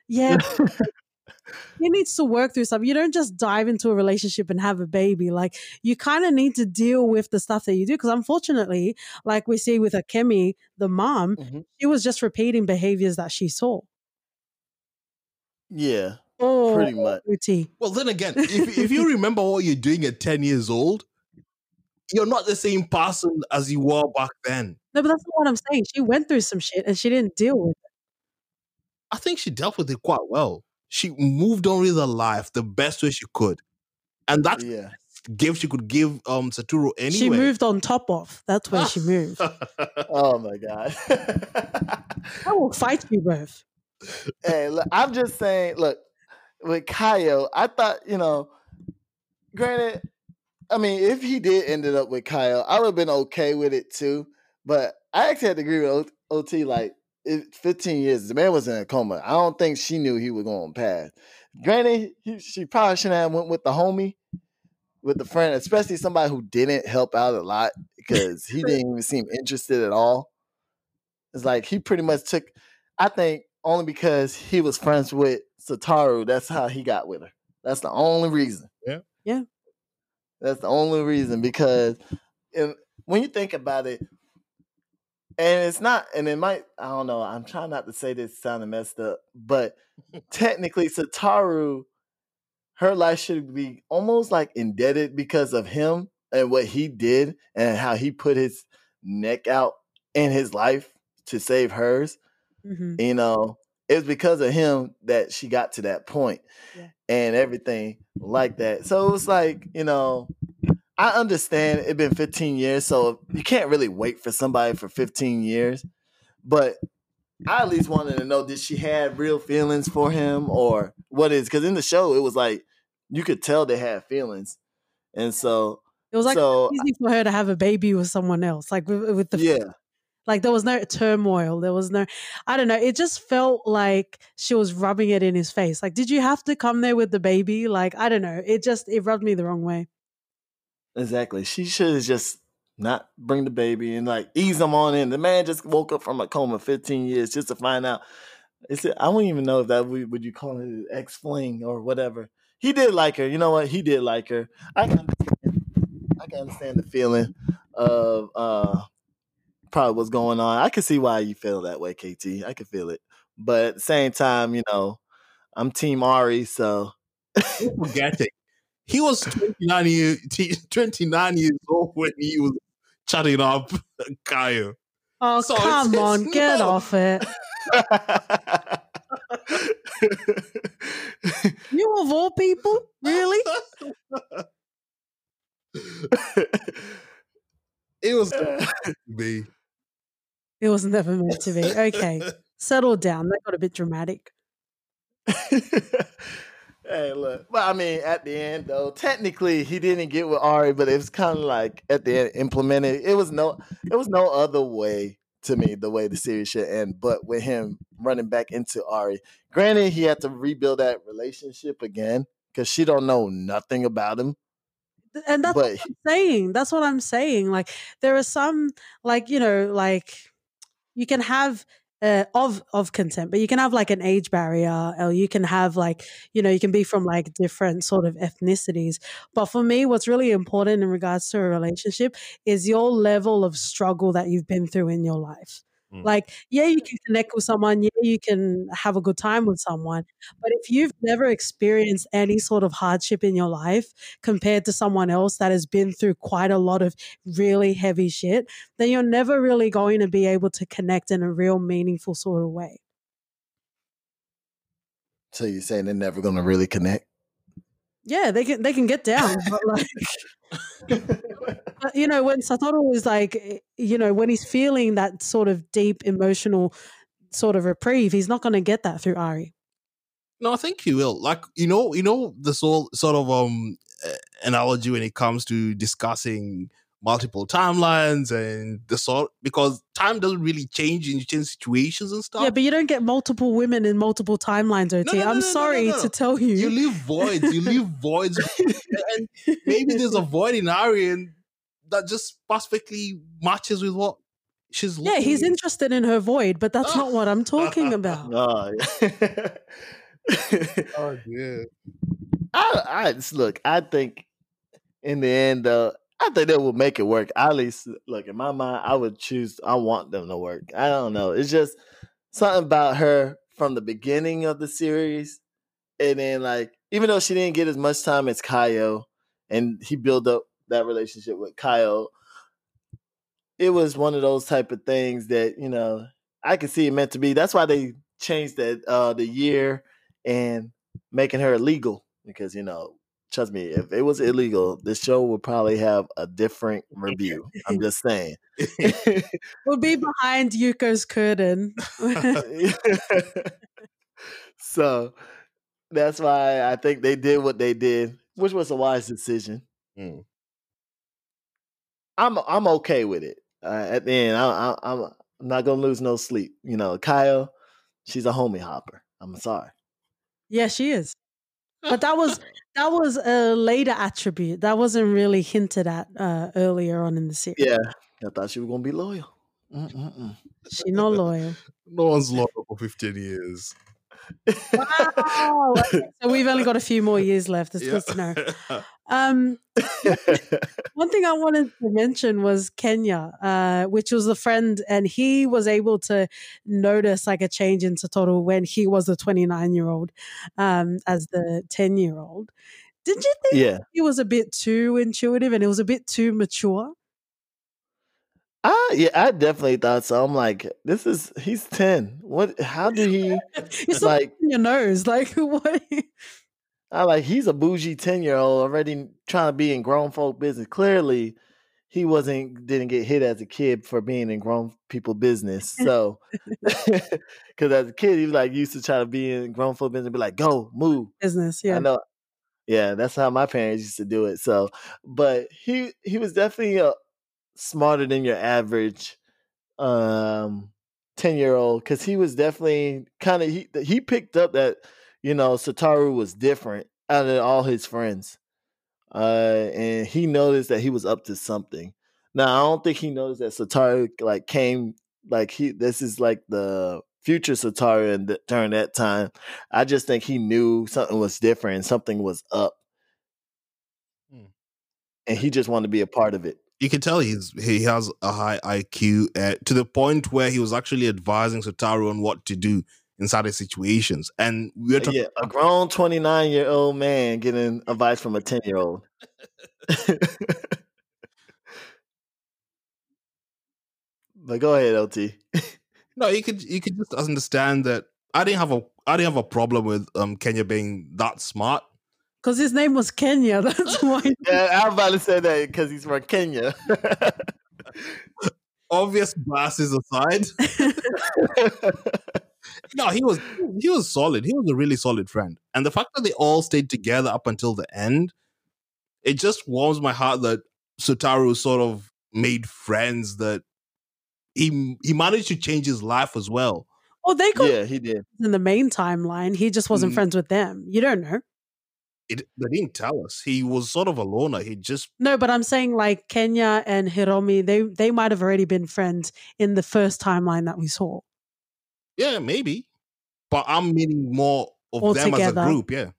Yeah. [LAUGHS] he needs to work through something. You don't just dive into a relationship and have a baby. Like you kind of need to deal with the stuff that you do. Because unfortunately, like we see with Akemi, the mom, Mhm. she was just repeating behaviors that she saw. Yeah, Oh, pretty much. Uti. Well, then again, if, if you remember what you're doing at 10 years old, you're not the same person as you were back then. No, but that's not what I'm saying. She went through some shit and she didn't deal with it. I think she dealt with it quite well. She moved on with her life the best way she could. And that's Yeah. the gift she could give um Satoru anyway. She moved on top of. That's where she moved. [LAUGHS] Oh my god. I will [LAUGHS] fight you both. hey, look, I'm just saying, look, with Kayo, I thought, you know, granted, I mean, if he did ended up with Kayo, I would have been okay with it too. But I actually had to agree with OT, like, 15 years, the man was in a coma. I don't think she knew he was going to pass. Granted, he, she probably shouldn't have went with the homie, with the friend, especially somebody who didn't help out a lot because he didn't even seem interested at all. It's like he pretty much took, I think, only because he was friends with Satoru. That's how he got with her. That's the only reason. Yeah. Yeah. That's the only reason because and when you think about it, and it's not, and it might, I don't know, I'm trying not to say this sounding messed up, but [LAUGHS] technically, Satoru, her life should be almost like indebted because of him and what he did and how he put his neck out in his life to save hers hmm you know it was because of him that she got to that point Yeah. and everything like that so it was like you know i understand it been 15 years so you can't really wait for somebody for 15 years but i at least wanted to know did she have real feelings for him or what is because in the show it was like you could tell they had feelings and so It was like so easy for her to have a baby with someone else. Like with, with the yeah Like there was no turmoil. There was no, I don't know. It just felt like she was rubbing it in his face. Like, did you have to come there with the baby? Like, I don't know. It just, it rubbed me the wrong way. Exactly. She should have just not bring the baby and like ease him on in. The man just woke up from a coma 15 years just to find out. It's, I don't even know if that would, you call it ex fling or whatever. He did like her. You know what? He did like her. I can understand, I can understand the feeling of uh probably what's going on. I can see why you feel that way, KT. I can feel it. But at the same time, you know, I'm Team Airi, so forget [LAUGHS] it. He was 29 years, 29 years old when he was chatting up [LAUGHS] Kayo. Oh, So it's- come it's on. Get no. off it. [LAUGHS] You of all people? Really? It was me. It was never meant to be. Okay. [LAUGHS] Settle down. That got a bit dramatic. [LAUGHS] hey, look. Well, I mean, at the end though, technically he didn't get with Airi, but it was kind of like at the end implemented. It was no, it was no other way to me the way the series should end. But with him running back into Airi, granted he had to rebuild that relationship again because she don't know nothing about him. And that's But what I'm saying. That's what I'm saying. Like there are some like, you know, like you can have uh, of of consent, but you can have like an age barrier, or you can have like you know you can be from like different sort of ethnicities. But for me, what's really important in regards to a relationship is your level of struggle that you've been through in your life. Mm. Like, yeah, you can connect with someone, yeah, you can have a good time with someone, but if you've never experienced any sort of hardship in your life compared to someone else that has been through quite a lot of really heavy shit, then you're never really going to be able to connect in a real meaningful sort of way. so you're saying they're never gonna really connect? Yeah, they can they can get down, but like [LAUGHS] [LAUGHS] but, you know when Satoru is like eh, you know when he's feeling that sort of deep emotional sort of reprieve, he's not going to get that through Airi. No, I think he will. Like you know, you know this whole sort of um analogy when it comes to discussing multiple timelines and the sort because time doesn't really change in change situations and stuff. Yeah, but you don't get multiple women in multiple timelines, OT. no, no, I'm no, no, sorry to tell you. you leave voids. You leave voids, [LAUGHS] and maybe there's a void in Airi, and that just perfectly matches with what she's. yeah, he's looking- interested in her void, but that's not what I'm [LAUGHS] talking about. [LAUGHS] [LAUGHS] Oh, yeah. Oh yeah. I, I just look. I think in the end, uh, I think they will make it work. At least, look in my mind, I would choose. I want them to work. I don't know. It's just something about her from the beginning of the series, and then like even though she didn't get as much time as Kayo, and he built up that relationship with Kayo, it was one of those type of things that you know I could see it meant to be. That's why they changed that uh the year and making her illegal because you know trust me if it was illegal this show would probably have a different review i'm just saying [LAUGHS] We'll be behind Yuko's curtain. [LAUGHS] [LAUGHS] so that's why i think they did what they did which was a wise decision Mm. I'm i'm okay with it uh, at the end I, I, i'm I'm not gonna lose no sleep you know kyle she's a homie hopper i'm sorry yeah, she is. But that was [LAUGHS] that was a later attribute. That wasn't really hinted at uh, earlier on in the series. yeah i thought she was gonna be loyal Mm-mm-mm. She not loyal. No one's loyal for 15 years. Wow. Okay, [LAUGHS] so we've only got a few more years left. It's good to know. [LAUGHS] Um, [LAUGHS] one thing I wanted to mention was Kenya, uh, which was a friend, and he was able to notice like a change in Satoru when he was a 29 year old um, as the 10 year old. Did you think yeah he was a bit too intuitive and it was a bit too mature? I yeah, I definitely thought so. I'm like, this is he's ten. What? How do he? [LAUGHS] You're Like- [LAUGHS] your nose, like [LAUGHS] what? I like he's a bougie ten year old already trying to be in grown folk business. Clearly, he wasn't didn't get hit as a kid for being in grown people business. So, because as a kid, he was like used to try to be in grown folk business, be like, go move. Business, Yeah, I know. Yeah, that's how my parents used to do it. So, but he he was definitely uh, smarter than your average um 10 year old because he was definitely kind of he he picked up that you know Satoru was different out of all his friends. Uh and he noticed that he was up to something. Now I don't think he noticed that Satoru like came like he this is like the future Satoru and during that time. I just think he knew something was different something was up. Hmm. And he just wanted to be a part of it. You can tell he's he has a high IQ at, to the point where he was actually advising Satoru on what to do in certain situations. And we're talking Yeah, a grown 29 year old man getting advice from a 10 year old. [LAUGHS] but go ahead, LT. [LAUGHS] no, you could you could just understand that I didn't have a I didn't have a problem with um Kenya being that smart. Because his name was Kenya. [LAUGHS] That's why. Yeah, I was about to say that because he's from Kenya. [LAUGHS] Obvious glasses aside, [LAUGHS] no, he was he was solid. He was a really solid friend, and the fact that they all stayed together up until the end, it just warms my heart that Satoru sort of made friends that he he managed to change his life as well. Well, they got yeah, he did. in the main timeline. He just wasn't Mm. friends with them. You don't know. It, they didn't tell us. He was sort of a loner. He just No, but I'm saying like Kenya and Hiromi, they they might have already been friends in the first timeline that we saw. yeah maybe, but I'm meaning more of All them as a group. Yeah.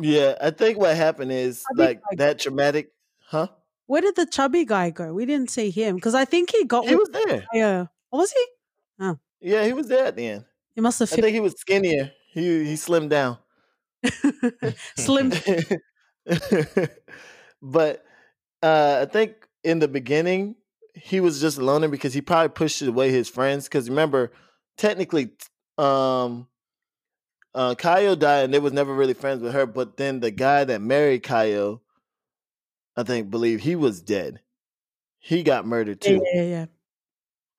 Yeah, I think what happened is I think, like like- that dramatic, huh? Where did the chubby guy go? We didn't see him because I think he got He with was there. Kaya. Oh, was he? Oh. Yeah, he was there at the end. He must have I think he was skinnier. He he slimmed down. Slim. [LAUGHS] but uh, I think in the beginning he was just a loner because he probably pushed away his friends. Because remember, technically, um, uh, Kayo died and they was never really friends with her. But then the guy that married Kayo, I think, believe he was dead. He got murdered too. Yeah, yeah, yeah.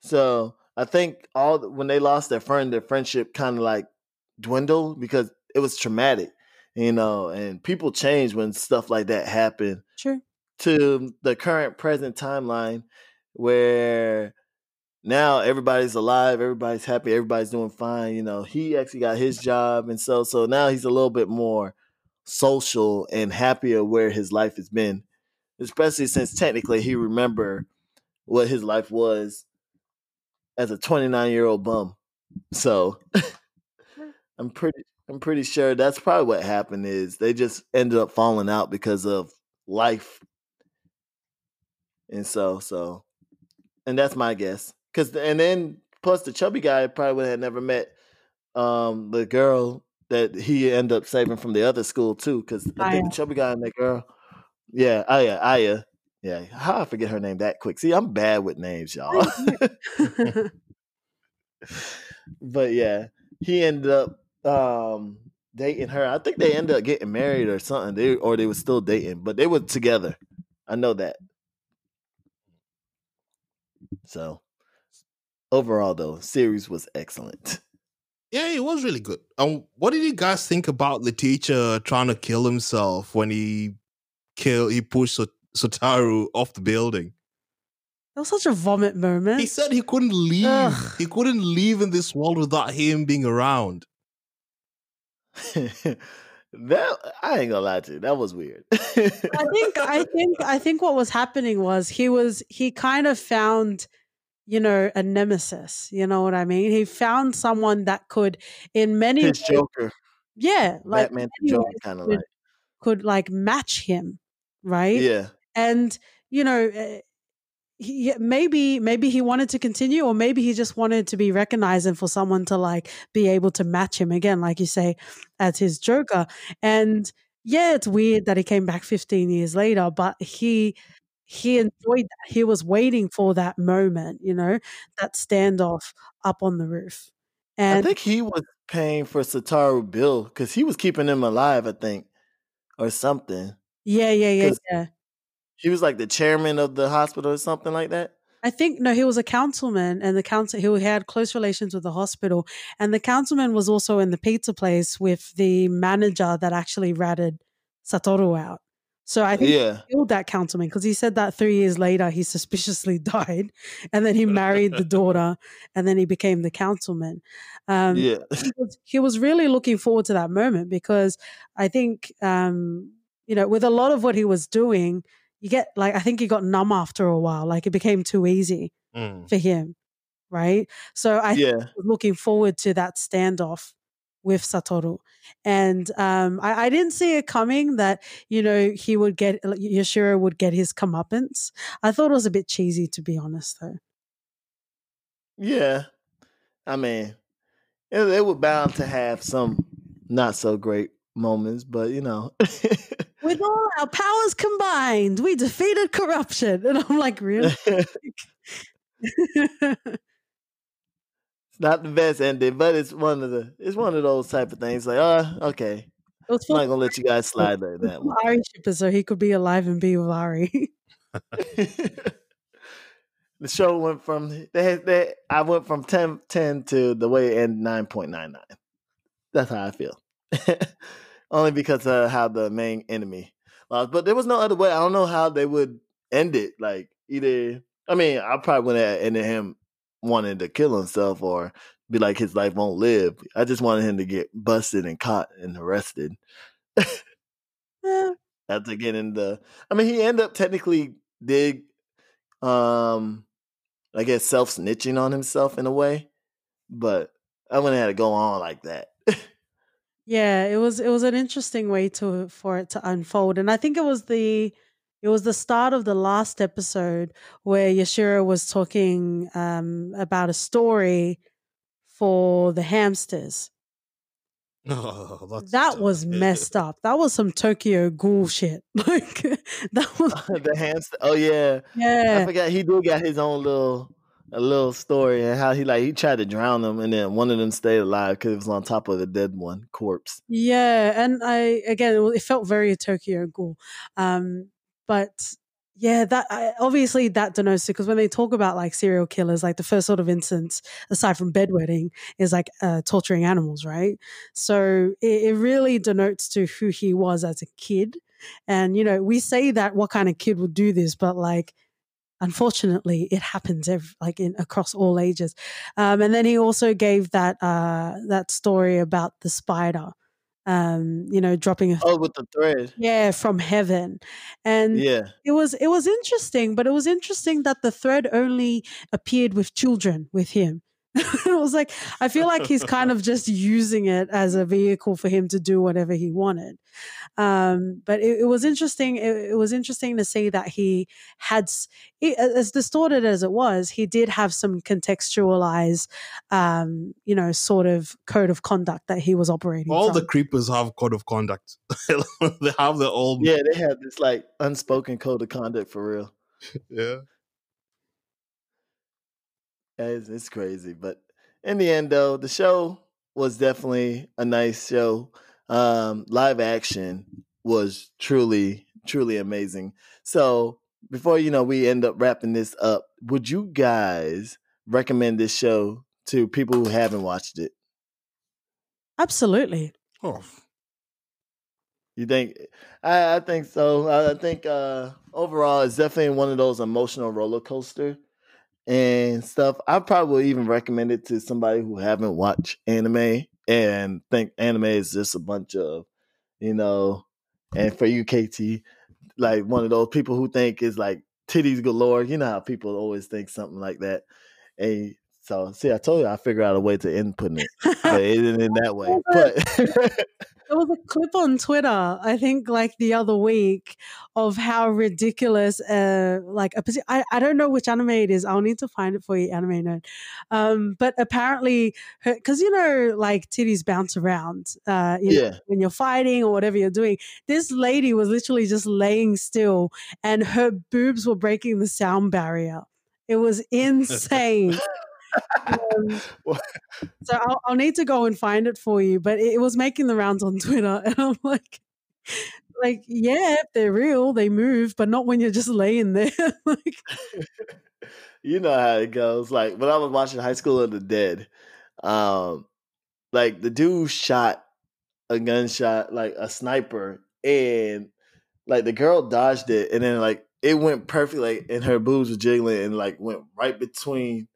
So I think all when they lost their friend, their friendship kind of like dwindled because it was traumatic, you know. And people change when stuff like that happen. Sure. To the current present timeline, where now everybody's alive, everybody's happy, everybody's doing fine. You know, he actually got his job, and so so now he's a little bit more social and happier where his life has been, especially since technically he remember what his life was as a 29 year old bum. So [LAUGHS] I'm pretty I'm pretty sure that's probably what happened. Is they just ended up falling out because of life, and so so, and that's my guess. Cause and then plus the chubby guy probably would have never met um the girl that he ended up saving from the other school too. Cause I think the chubby guy and that girl, yeah, Aya, Aya, yeah. How I forget her name that quick? See, I'm bad with names, y'all. [LAUGHS] [LAUGHS] but yeah, he ended up um dating her. I think they ended up getting married or something. They or they were still dating, but they were together. I know that. So overall though, series was excellent. Yeah, it was really good. Um, what did you guys think about the teacher trying to kill himself when he kill he pushed Sot- Satoru off the building? That was such a vomit moment. He said he couldn't leave. Ugh. He couldn't leave in this world without him being around. [LAUGHS] that I ain't gonna lie to you, that was weird. I think I think I think what was happening was he was he kind of found you know a nemesis you know what i mean he found someone that could in many his ways, Joker, yeah like Batman Joker kind of like. could like match him right Yeah. and you know eh, he, maybe maybe he wanted to continue or maybe he just wanted to be recognized and for someone to like be able to match him again like you say as his joker. And yeah it's weird that he came back 15 years later but he he enjoyed that. He was waiting for that moment you know that standoff up on the roof. And I think he was paying for Satoru Bill because he was keeping him alive, I think, or something. yeah yeah yeah yeah He was like the chairman of the hospital or something like that. I think no, he was a councilman, and the council he had close relations with the hospital, and the councilman was also in the pizza place with the manager that actually ratted Satoru out. So I think Yeah. he killed that councilman because he said that three years later he suspiciously [LAUGHS] died, and then he married the daughter, and then he became the councilman. Um, yeah. he was, he was really looking forward to that moment because I think, um, you know, with a lot of what he was doing, you get like, I think he got numb after a while. Like it became too easy Mm. for him. Right. So I Yeah. looking forward to that standoff with Satoru. And um, I, I didn't see it coming that, you know, he would get, Yashiro would get his comeuppance. I thought it was a bit cheesy, to be honest, though. Yeah. I mean, it, they were bound to have some not so great moments, but you know. With all our powers combined, we defeated corruption. And I'm like, really? [LAUGHS] It's not the best ending, but it's one of the it's one of those type of things. Like, oh, okay, I'm not gonna let you guys slide like that one. Airi shipper so he could be alive and be with Airi. [LAUGHS] the show went from they had they I went from 10, 10 to the way it ended nine point nine nine. That's how I feel. [LAUGHS] Only because of how the main enemy lost. But there was no other way. I don't know how they would end it. Like either I mean, I probably wouldn't have ended him wanting to kill himself or be like his life won't live. I just wanted him to get busted and caught and arrested. Eh, [LAUGHS] after getting the I mean he ended up technically did um I guess self snitching on himself in a way. But I wouldn't have to go on like that. [LAUGHS] yeah, it was it was an interesting way to for it to unfold. And I think it was the it was the start of the last episode where Yashiro was talking um, about a story for the hamsters. [LAUGHS] Oh, that's that tough. was messed up. That was some Tokyo Ghoul shit. [LAUGHS] Like that was [LAUGHS] the hamster oh yeah. Yeah. I forgot he did got his own little a little story and how he like he tried to drown them and then one of them stayed alive because it was on top of the dead one corpse. Yeah, and I again, it felt very Tokyo Ghoul, um, but yeah, that I, obviously that denotes because when they talk about like serial killers, like the first sort of instance aside from bedwetting is like uh, torturing animals, right? So it, it really denotes to who he was as a kid, and you know we say that what kind of kid would do this, but like unfortunately it happens ev like in across all ages um, and then he also gave that uh that story about the spider um you know dropping a Oh with the thread. yeah from heaven and Yeah. it was it was interesting but it was interesting that the thread only appeared with children with him [LAUGHS] it was like I feel like he's kind of just using it as a vehicle for him to do whatever he wanted. Um, but it, it was interesting. It, it was interesting to see that he had, it- as distorted as it was, he did have some contextualized, um, you know, sort of code of conduct that he was operating. All from. the creepers have code of conduct. [LAUGHS] they have their own. Yeah, they have this like unspoken code of conduct for real. yeah. Yeah, It's, it's crazy, but in the end, though, the show was definitely a nice show. Um, live action was truly, truly amazing. So before you know, we end up wrapping this up. Would you guys recommend this show to people who haven't watched it? Absolutely. Oh, You think? I, I think so. I, I think uh, overall, it's definitely one of those emotional roller coaster and stuff. I probably even recommend it to somebody who haven't watched anime and think anime is just a bunch of, you know, and for you, KT, like one of those people who think is like titties galore. You know how people always think something like that. And so, see, I told you I figured out a way to input it, [LAUGHS] but it isn't in that way. But [LAUGHS] There was a clip on Twitter, I think, like the other week, of how ridiculous, uh, like a I, I don't know which anime it is. I'll need to find it for you, anime nerd. Um, but apparently, because you know, like titties bounce around, uh, you know, yeah. when you're fighting or whatever you're doing. This lady was literally just laying still, and her boobs were breaking the sound barrier. It was [LAUGHS] insane. Um, [LAUGHS] so I'll, I'll need to go and find it for you. But it, it was making the rounds on [LAUGHS] Twitter, and I'm like, like yeah, they're real, they move, but not when you're just laying there. [LAUGHS] like, you know how it goes. Like when I was watching High School of the Dead, um, like the dude shot a gunshot, like a sniper, and like the girl dodged it, and then like it went perfectly, like, and her boobs were jiggling, and like went right between,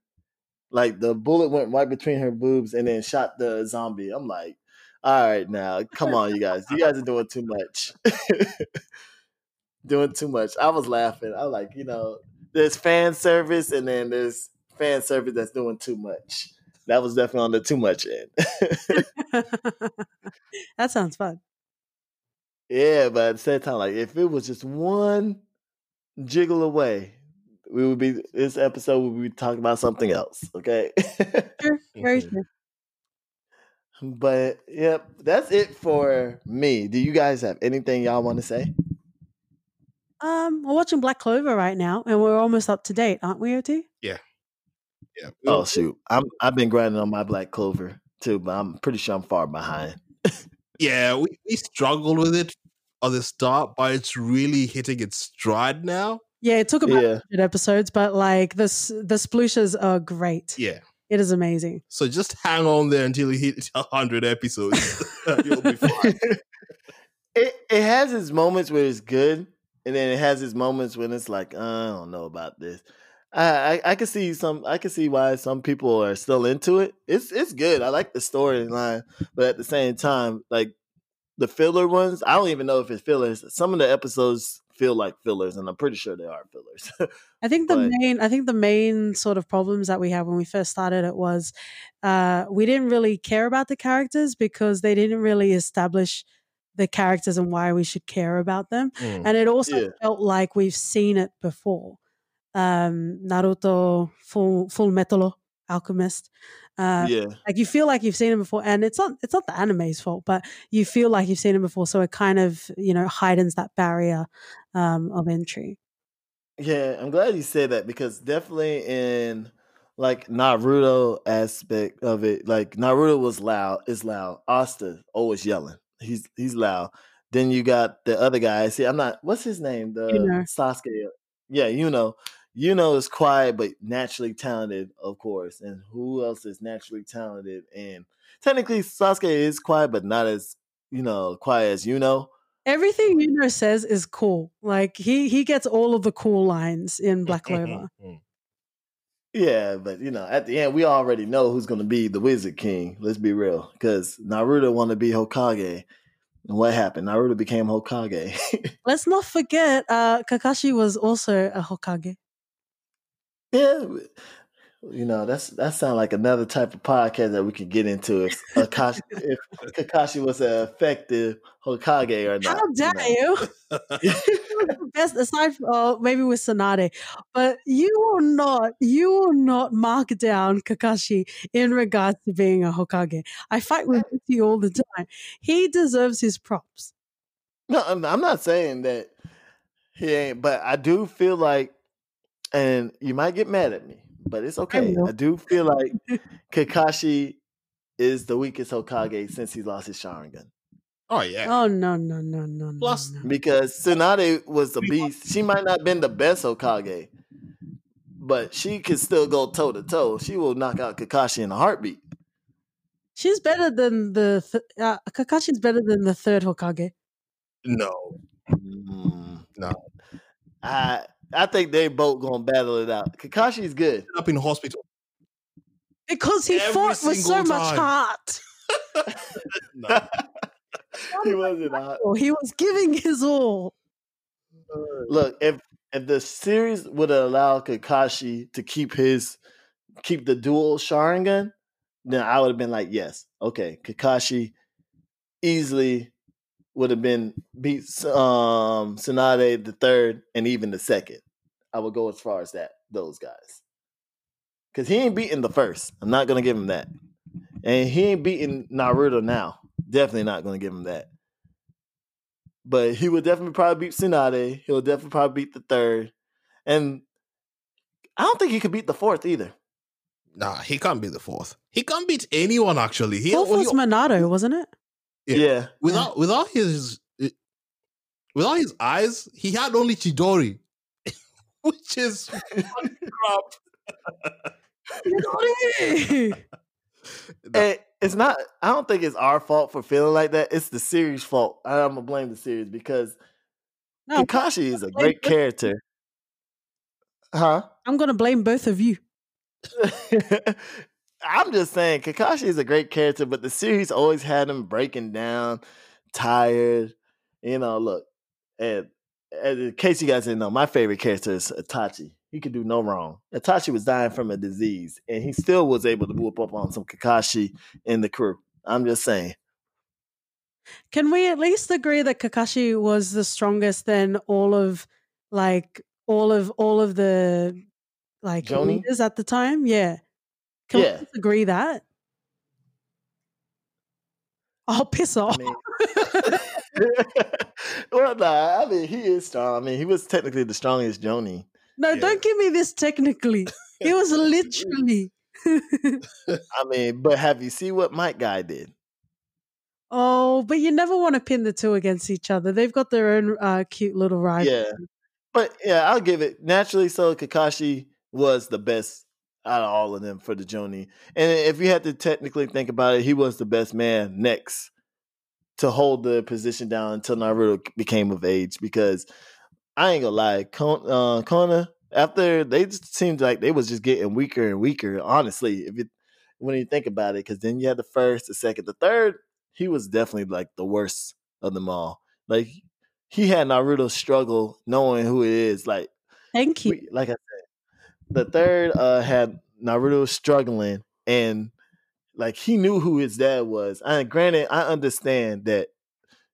like the bullet went right between her boobs, and then shot the zombie. I'm like, all right, now come on, you guys, you guys are doing too much. [LAUGHS] doing too much. I was laughing. I was like, you know, there's fan service and then there's fan service that's doing too much. That was definitely on the too much end. [LAUGHS] [LAUGHS] that sounds fun. yeah, but at the same time, like if it was just one jiggle away, we would be this episode we would be talking about something else. Okay. [LAUGHS] True, very Mhm. but yep, that's it for me. Do you guys have anything y'all want to say? Um, we're watching Black Clover right now, and we're almost up to date, aren't we, OT? yeah. Yeah. Oh shoot, I'm I've been grinding on my black clover too, but I'm pretty sure I'm far behind. Yeah, we, we struggled with it on the start, but it's really hitting its stride now. Yeah, it took about Yeah. 100 episodes, but like this, the splooshes are great. Yeah. It is amazing. So just hang on there until you hit 100 episodes. [LAUGHS] You'll be fine. [LAUGHS] it it has its moments where it's good, and then it has its moments when it's like, uh, I don't know about this. I, I I can see some I can see why some people are still into it. It's it's good. I like the storyline, but at the same time, like the filler ones, I don't even know if it's fillers. Some of the episodes feel like fillers, and I'm pretty sure they are fillers. I think the But- main I think the main sort of problems that we had when we first started it was uh we didn't really care about the characters because they didn't really establish the characters and why we should care about them. Mm. And it also Yeah. felt like we've seen it before. Um Naruto, Full Full Metal Alchemist. Uh yeah, like you feel like you've seen him before and it's not it's not the anime's fault but you feel like you've seen him before so it kind of you know heightens that barrier um of entry Yeah, I'm glad you said that because definitely in like Naruto aspect of it, like Naruto was loud, is loud. Asta always yelling. He's he's loud. Then you got the other guy. See, I'm not what's his name? The Yuno. Sasuke. Yeah, you know. You know is quiet but naturally talented, of course. And who else is naturally talented? And technically Sasuke is quiet, but not as, you know, quiet as you know. everything Yuno says is cool like he he gets all of the cool lines in black clover Mm. Yeah, but you know, at the end, we already know who's going to be the Wizard King. Let's be real, because Naruto wanted to be Hokage, and what happened? Naruto became Hokage. [LAUGHS] let's not forget uh kakashi was also a hokage yeah, You know, that's that sounds like another type of podcast that we could get into if Kakashi, [LAUGHS] if Kakashi was an effective Hokage or not. How dare know. you? [LAUGHS] Best aside from oh, maybe with Tsunade, but you will not, you will not mark down Kakashi in regards to being a Hokage. I fight with [LAUGHS] you all the time. He deserves his props. No, I'm not saying that he ain't, but I do feel like, and you might get mad at me, but it's okay. will. I do feel like [LAUGHS] Kakashi is the weakest Hokage since he lost his Sharingan. Oh yeah. Oh no, no, no, no, no, Plus- no. Because Tsunade was the beast. She might not have been the best Hokage, but she could still go toe to toe. She will knock out Kakashi in a heartbeat. She's better than the th- uh, Kakashi's better than the third Hokage. no. Mm, No. I I think they both gonna battle it out. Kakashi's good. Up in the hospital. Because he Every fought with so single much heart. [LAUGHS] No. he wasn't hot. He was giving his all. Look, if if the series would have allowed Kakashi to keep his keep the dual Sharingan, then I would have been like, yes, okay, Kakashi easily would have been beat um Tsunade the third and even the second. I would go as far as that, those guys. Cause he ain't beating the first. I'm not gonna give him that. And he ain't beating Naruto now. Definitely not gonna give him that. But he would definitely probably beat Tsunade. He'll definitely probably beat the third. And I don't think he could beat the fourth either. Nah, he can't beat the fourth. He can't beat anyone actually. He, Fourth he- was Minato, wasn't it? Yeah. Yeah. without without his eh, without his eyes, he had only Chidori, [LAUGHS] which is fucking [LAUGHS] crap. [LAUGHS] And it's not I don't think it's our fault for feeling like that. It's the series' fault. I'm gonna blame the series because no, Kakashi is a great character. Huh? I'm gonna blame both of you. I'm just saying Kakashi is a great character, but the series always had him breaking down, tired. You know, look, and, and in case you guys didn't know, my favorite character is Itachi. He could do no wrong. Itachi was dying from a disease, and he still was able to whoop up on some Kakashi in the crew. I'm just saying. Can we at least agree that Kakashi was the strongest than all of like all of all of the like Jonin? leaders at the time? Yeah. Can Yeah. we agree that? I'll piss off. I mean, [LAUGHS] well, nah, I mean, he is strong. I mean, he was technically the strongest Jonin. no, yeah. don't give me this technically. [LAUGHS] He was literally. [LAUGHS] I mean, but have you seen what Might Guy did? oh, but you never want to pin the two against each other. They've got their own uh, cute little rivalry. Yeah. But yeah, I'll give it naturally. So Kakashi was the best out of all of them for the Jonin. And if you had to technically think about it, he was the best man next to hold the position down until Naruto became of age. Because I ain't gonna lie, Kon- uh, Konoha after they just seemed like they was just getting weaker and weaker. Honestly, if it when you think about it, because then you had the first, the second, the third. He was definitely like the worst of them all. Like he had Naruto struggle knowing who it is. Like Thank you. we, like I said, the third uh had Naruto struggling and like he knew who his dad was. And granted, I understand that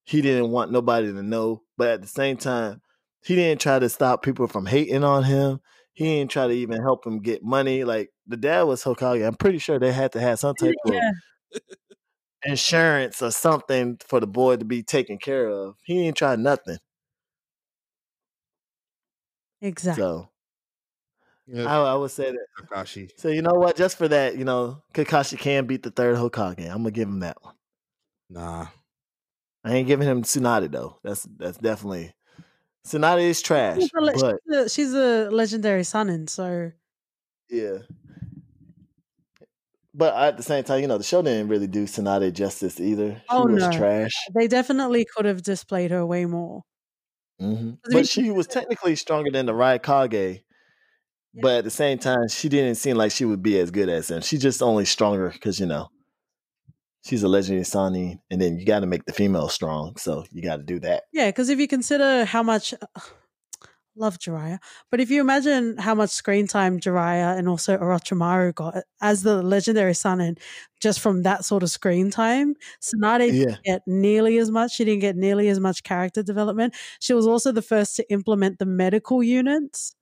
he didn't want nobody to know, but at the same time, he didn't try to stop people from hating on him. He didn't try to even help him get money. Like the dad was Hokage. I'm pretty sure they had to have some type of insurance or something for the boy to be taken care of. He didn't try nothing. Exactly. So Yeah, I, I would say that. Kakashi. So you know what? Just for that, you know, Kakashi can beat the third Hokage. I'm gonna give him that one. Nah. I ain't giving him Tsunade though. That's that's definitely Tsunade is trash. She's a, le- But she's a- she's a legendary Sannin, so yeah. But at the same time, you know, the show didn't really do Tsunade justice either. She Oh, was no. trash. they definitely could have displayed her way more. hmm But she was technically stronger than the Raikage. But at the same time, she didn't seem like she would be as good as him. She's just only stronger because you know she's a legendary Sannin, and then you got to make the female strong. So you got to do that. Yeah, because if you consider how much uh, [SIGHS] Love Jiraiya. But if you imagine how much screen time Jiraiya and also Orochimaru got as the legendary son, and just from that sort of screen time, Tsunade Yeah. didn't get nearly as much. She didn't get nearly as much character development. She was also the first to implement the medical units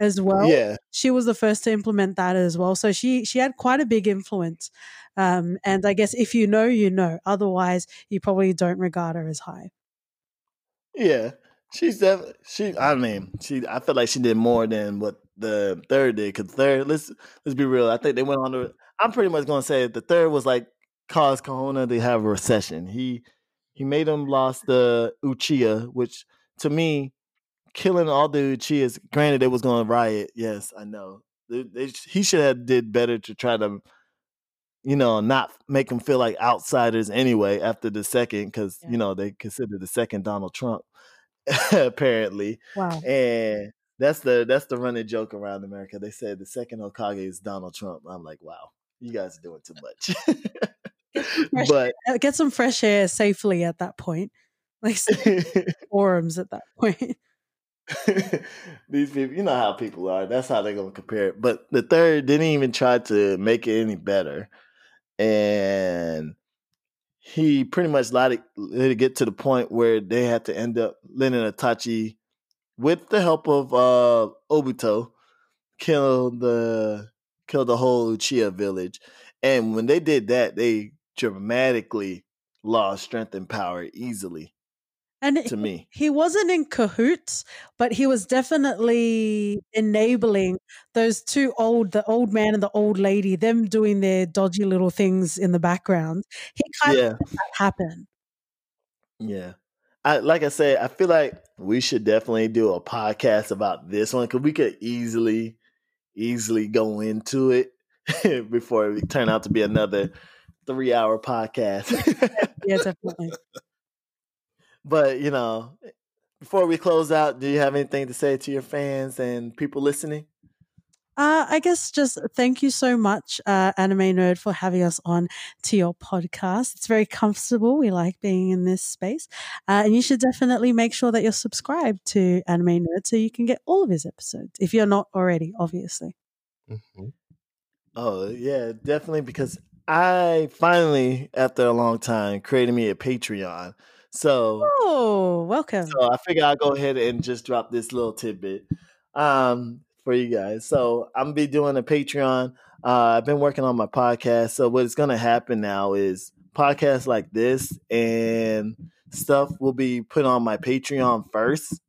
as well. Yeah. She was the first to implement that as well. So she she had quite a big influence. Um, and I guess if you know, you know. Otherwise, you probably don't regard her as high. Yeah. She's definitely she. I mean, she. I feel like she did more than what the third did. Cause third, let's let's be real. I think they went on to. I'm pretty much gonna say the third was like caused Konoha to have a recession. He he made him lost the Uchiha, which to me, killing all the Uchihas. Granted, they was gonna riot. Yes, I know. They, they, he should have did better to try to, you know, not make them feel like outsiders anyway. After the second, because Yeah. you know they consider the second Donald Trump [LAUGHS] apparently. Wow. And that's the that's the running joke around America. They said the second Hokage is Donald Trump. I'm like, wow, you guys are doing too much. [LAUGHS] But Uh, Get some fresh air safely at that point. Like [LAUGHS] forums at that point. [LAUGHS] these people, you know how people are. That's how they're gonna compare it. But the third didn't even try to make it any better, and he pretty much let it, let it get to the point where they had to end up letting Itachi, with the help of uh Obito, kill the kill the whole Uchiha village. And when they did that, they dramatically lost strength and power easily And to he- me. he wasn't in cahoots, but he was definitely enabling those two old, the old man and the old lady, them doing their dodgy little things in the background. He kind Yeah. of let that happen. Yeah. I like I said, I feel like we should definitely do a podcast about this one because we could easily, easily go into it [LAUGHS] before it turn out to be another three hour podcast. [LAUGHS] Yeah, definitely. But you know, before we close out, do you have anything to say to your fans and people listening? Uh, I guess just thank you so much, uh, Anime Nerd, for having us on to your podcast. It's very comfortable. We like being in this space. Uh, and you should definitely make sure that you're subscribed to Anime Nerd so you can get all of his episodes, if you're not already, obviously. Mhm. Oh yeah, definitely because I finally, after a long time, created me a Patreon. So Oh, welcome. So I figure I'll go ahead and just drop this little tidbit um, for you guys. So I'm gonna be doing a Patreon. Uh, I've been working on my podcast. So what's gonna happen now is podcasts like this and stuff will be put on my Patreon first,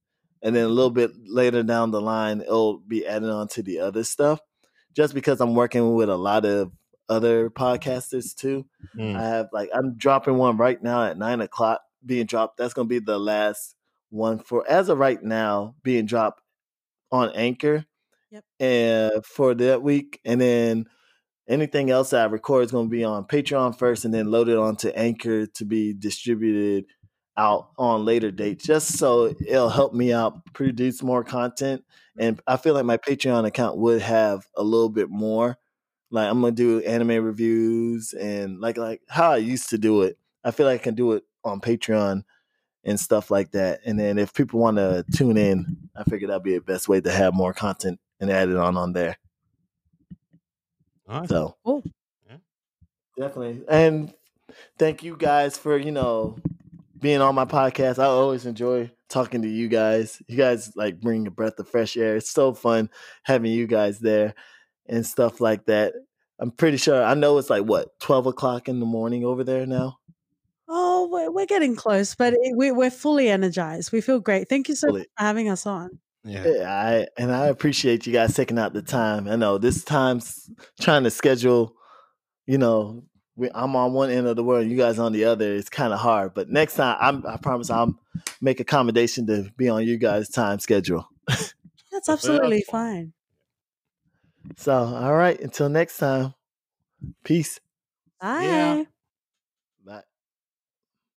and then a little bit later down the line, it'll be added on to the other stuff. Just because I'm working with a lot of other podcasters too. Mm. I have like I'm dropping one right now at nine o'clock being dropped. That's gonna be the last one for as of right now being dropped on Anchor. Yep. And for that week, and then anything else that I record is gonna be on Patreon first, and then loaded onto Anchor to be distributed out on later dates, just so it'll help me out produce more content. And mm-hmm. I feel like my Patreon account would have a little bit more like I'm gonna do anime reviews and like like how I used to do it. I feel like I can do it on Patreon and stuff like that. And then if people want to tune in, I figure that'd be the best way to have more content and add it on on there. Nice. So Cool. Yeah. definitely. And thank you guys for you know being on my podcast. I always enjoy talking to you guys. You guys like bring a breath of fresh air. It's so fun having you guys there and stuff like that. I'm pretty sure. I know it's like what twelve o'clock in the morning over there now. Oh, we're, we're getting close, but it, we, we're fully energized. We feel great. Thank you so Fully. much for having us on. Yeah. Yeah, I and I appreciate you guys taking out the time. I know this time's trying to schedule. You know, we, I'm on one end of the world, you guys on the other. It's kind of hard, but next time, I'm, I promise I'll make accommodation to be on you guys' time schedule. That's [LAUGHS] absolutely fine. So, all right, until next time, peace. Bye. Yeah. Bye.